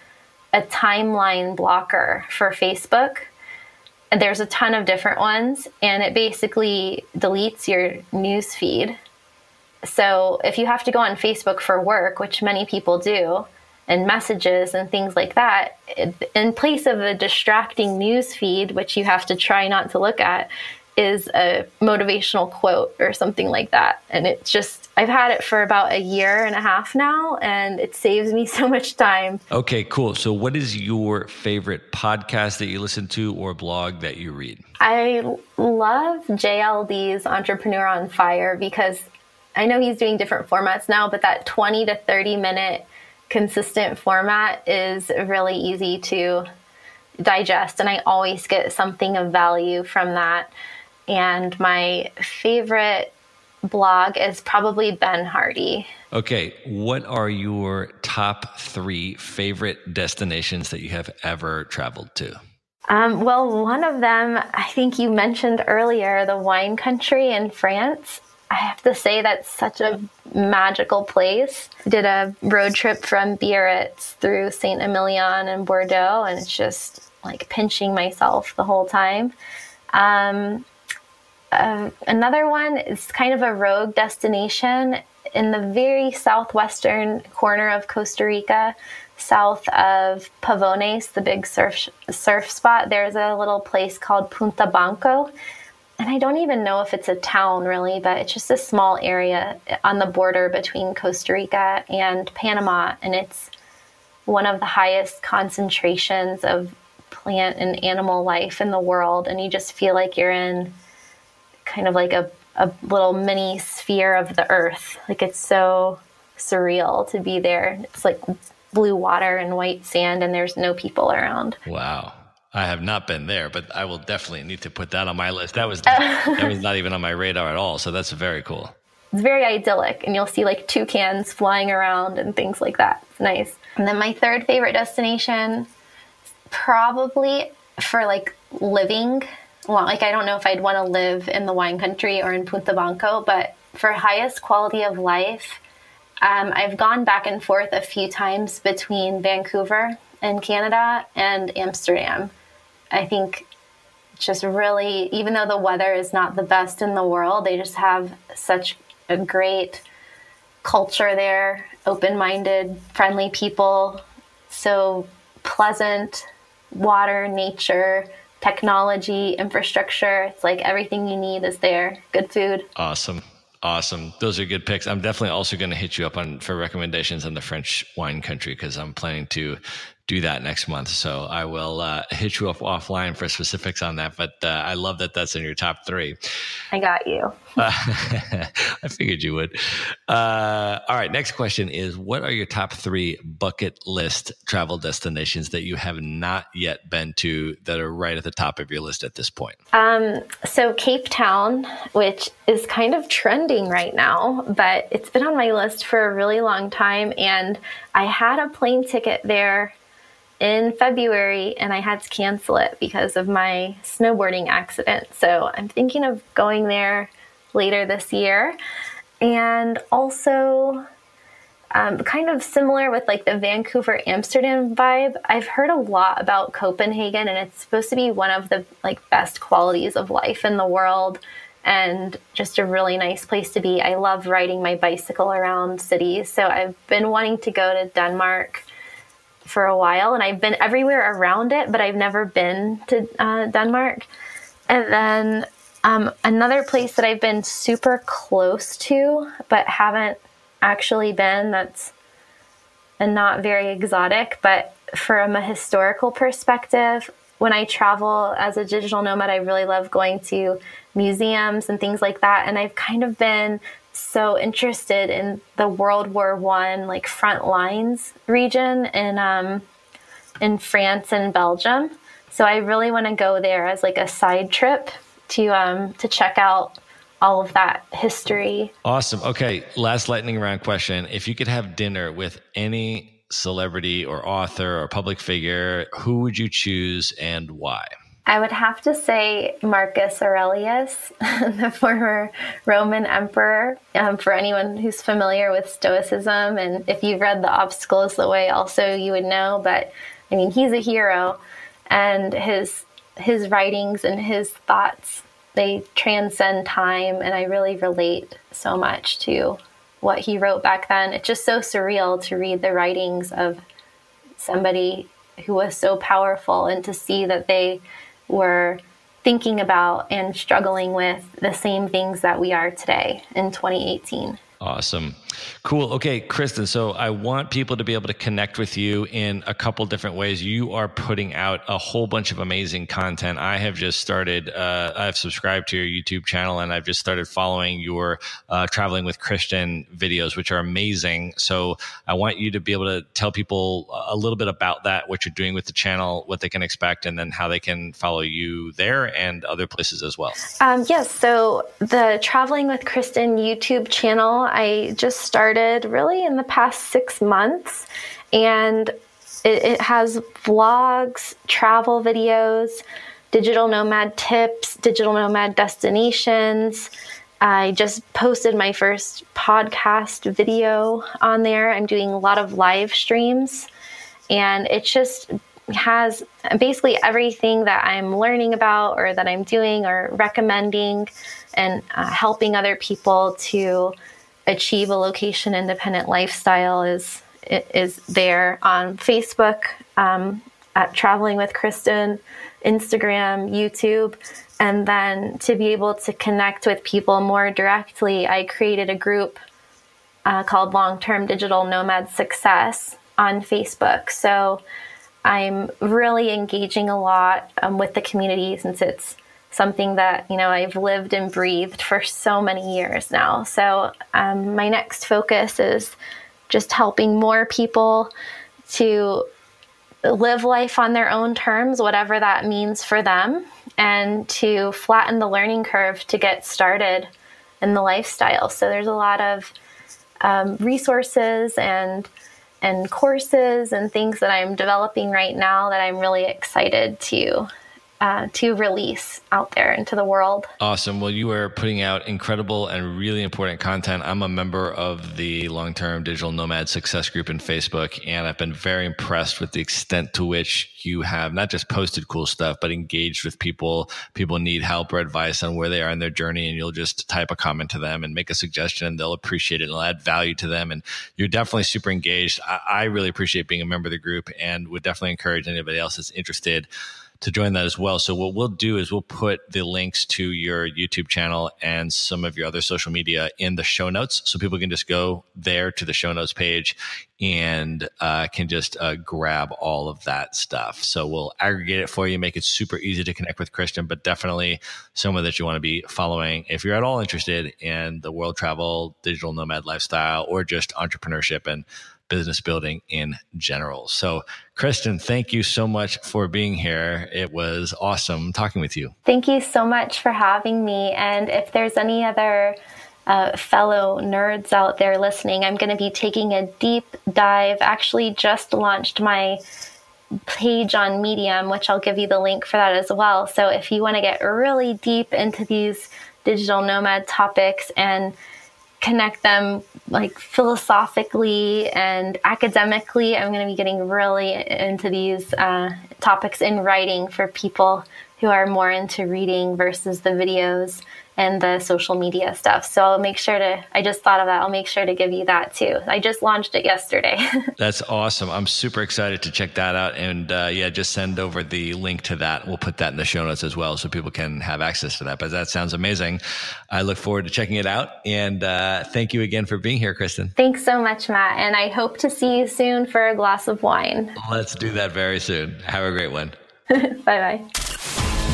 a timeline blocker for Facebook And there's a ton of different ones, and it basically deletes your news feed. So if you have to go on Facebook for work, which many people do, and messages and things like that, in place of a distracting news feed, which you have to try not to look at, is a motivational quote or something like that. And it's just, I've had it for about a year and a half now, and it saves me [laughs] so much time. Okay, cool. So, what is your favorite podcast that you listen to or blog that you read? I love JLD's Entrepreneur on Fire because I know he's doing different formats now, but that 20 to 30 minute consistent format is really easy to digest, and I always get something of value from that. And my favorite blog is probably Ben Hardy. Okay, what are your top three favorite destinations that you have ever traveled to? Um, well, one of them, I think you mentioned earlier, the wine country in France. I have to say that's such a magical place. did a road trip from Biarritz through Saint Emilion and Bordeaux, and it's just like pinching myself the whole time. Um, uh, another one is kind of a rogue destination in the very southwestern corner of Costa Rica, south of Pavones, the big surf surf spot. There's a little place called Punta Banco, and I don't even know if it's a town really, but it's just a small area on the border between Costa Rica and Panama, and it's one of the highest concentrations of plant and animal life in the world, and you just feel like you're in kind of like a, a little mini sphere of the earth. Like it's so surreal to be there. It's like blue water and white sand, and there's no people around. Wow. I have not been there, but I will definitely need to put that on my list. That was [laughs] that was not even on my radar at all. So that's very cool. It's very idyllic, and you'll see like toucans flying around and things like that. It's nice. And then my third favorite destination, probably for like living. Well, like I don't know if I'd want to live in the wine country or in Punta Banco, but for highest quality of life, um, I've gone back and forth a few times between Vancouver in Canada and Amsterdam. I think just really, even though the weather is not the best in the world, they just have such a great culture there, open minded, friendly people, so pleasant, water, nature, technology, infrastructure. It's like everything you need is there. Good food. Awesome. Awesome. Those are good picks. I'm definitely also going to hit you up on for recommendations on the French wine country because I'm planning to do that next month. So I will uh, hit you up offline for specifics on that. But uh, I love that that's in your top three. I got you. Uh, [laughs] I figured you would. Uh, all right. Next question is What are your top three bucket list travel destinations that you have not yet been to that are right at the top of your list at this point? Um, so, Cape Town, which is kind of trending right now, but it's been on my list for a really long time. And I had a plane ticket there in February and I had to cancel it because of my snowboarding accident. So I'm thinking of going there later this year. And also, um, kind of similar with like the Vancouver Amsterdam vibe. I've heard a lot about Copenhagen and it's supposed to be one of the like best qualities of life in the world and just a really nice place to be. I love riding my bicycle around cities. So I've been wanting to go to Denmark for a while, and I've been everywhere around it, but I've never been to uh, Denmark. And then um, another place that I've been super close to, but haven't actually been that's and not very exotic, but from a historical perspective, when I travel as a digital nomad, I really love going to museums and things like that. And I've kind of been so interested in the World War One like front lines region in um, in France and Belgium. So I really want to go there as like a side trip to um, to check out all of that history. Awesome. Okay, last lightning round question: If you could have dinner with any celebrity or author or public figure, who would you choose and why? I would have to say Marcus Aurelius, [laughs] the former Roman emperor. Um, for anyone who's familiar with Stoicism, and if you've read The Obstacle is the Way, also you would know. But I mean, he's a hero, and his his writings and his thoughts they transcend time, and I really relate so much to what he wrote back then. It's just so surreal to read the writings of somebody who was so powerful and to see that they were thinking about and struggling with the same things that we are today in 2018. Awesome. Cool. Okay, Kristin. So I want people to be able to connect with you in a couple different ways. You are putting out a whole bunch of amazing content. I have just started, uh, I've subscribed to your YouTube channel and I've just started following your uh, Traveling with Kristin videos, which are amazing. So I want you to be able to tell people a little bit about that, what you're doing with the channel, what they can expect, and then how they can follow you there and other places as well. Um, yes. So the Traveling with Kristin YouTube channel, I just started really in the past six months, and it, it has vlogs, travel videos, digital nomad tips, digital nomad destinations. I just posted my first podcast video on there. I'm doing a lot of live streams, and it just has basically everything that I'm learning about or that I'm doing or recommending and uh, helping other people to achieve a location independent lifestyle is is there on Facebook um, at Traveling with Kristin, Instagram, YouTube, and then to be able to connect with people more directly, I created a group uh, called Long Term Digital Nomad Success on Facebook. So I'm really engaging a lot um, with the community since it's something that you know I've lived and breathed for so many years now. So um, my next focus is just helping more people to live life on their own terms, whatever that means for them, and to flatten the learning curve to get started in the lifestyle. So there's a lot of um, resources and and courses and things that I'm developing right now that I'm really excited to uh, to release out there into the world. Awesome. Well, you are putting out incredible and really important content. I'm a member of the long term digital nomad success group in Facebook, and I've been very impressed with the extent to which you have not just posted cool stuff, but engaged with people. People need help or advice on where they are in their journey, and you'll just type a comment to them and make a suggestion, and they'll appreciate it and add value to them. And you're definitely super engaged. I, I really appreciate being a member of the group and would definitely encourage anybody else that's interested to join that as well. So what we'll do is we'll put the links to your YouTube channel and some of your other social media in the show notes, so people can just go there to the show notes page and uh, can just uh, grab all of that stuff. So we'll aggregate it for you, make it super easy to connect with Kristin, but definitely someone that you want to be following if you're at all interested in the world travel, digital nomad lifestyle, or just entrepreneurship and business building in general. So, Kristin, thank you so much for being here. It was awesome talking with you. Thank you so much for having me. And if there's any other uh, fellow nerds out there listening, I'm going to be taking a deep dive. Actually, just launched my page on Medium, which I'll give you the link for that as well. So, if you want to get really deep into these digital nomad topics and connect them like philosophically and academically. I'm going to be getting really into these uh, topics in writing for people who are more into reading versus the videos and the social media stuff. So I'll make sure to, I just thought of that. I'll make sure to give you that too. I just launched it yesterday. [laughs] That's awesome. I'm super excited to check that out. And uh, yeah, just send over the link to that. We'll put that in the show notes as well so people can have access to that. But that sounds amazing. I look forward to checking it out. And uh, thank you again for being here, Kristin. Thanks so much, Matt. And I hope to see you soon for a glass of wine. Let's do that very soon. Have a great one. [laughs] bye bye.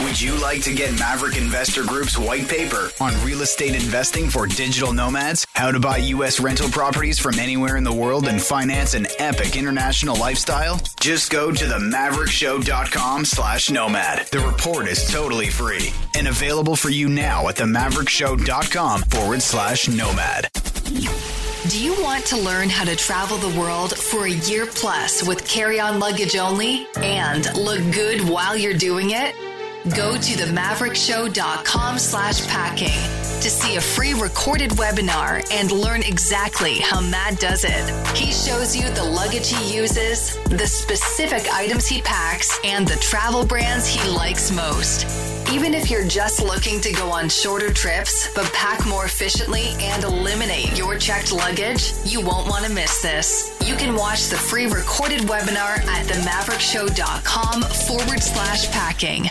Would you like to get Maverick Investor Group's white paper on real estate investing for digital nomads? How to buy U.S. rental properties from anywhere in the world and finance an epic international lifestyle? Just go to themaverickshow.com slash nomad. The report is totally free and available for you now at themaverickshow.com forward slash nomad. Do you want to learn how to travel the world for a year plus with carry on luggage only and look good while you're doing it? Go to themaverickshow.com slash packing to see a free recorded webinar and learn exactly how Matt does it. He shows you the luggage he uses, the specific items he packs, and the travel brands he likes most. Even if you're just looking to go on shorter trips, but pack more efficiently and eliminate your checked luggage, you won't want to miss this. You can watch the free recorded webinar at themaverickshow.com forward slash packing.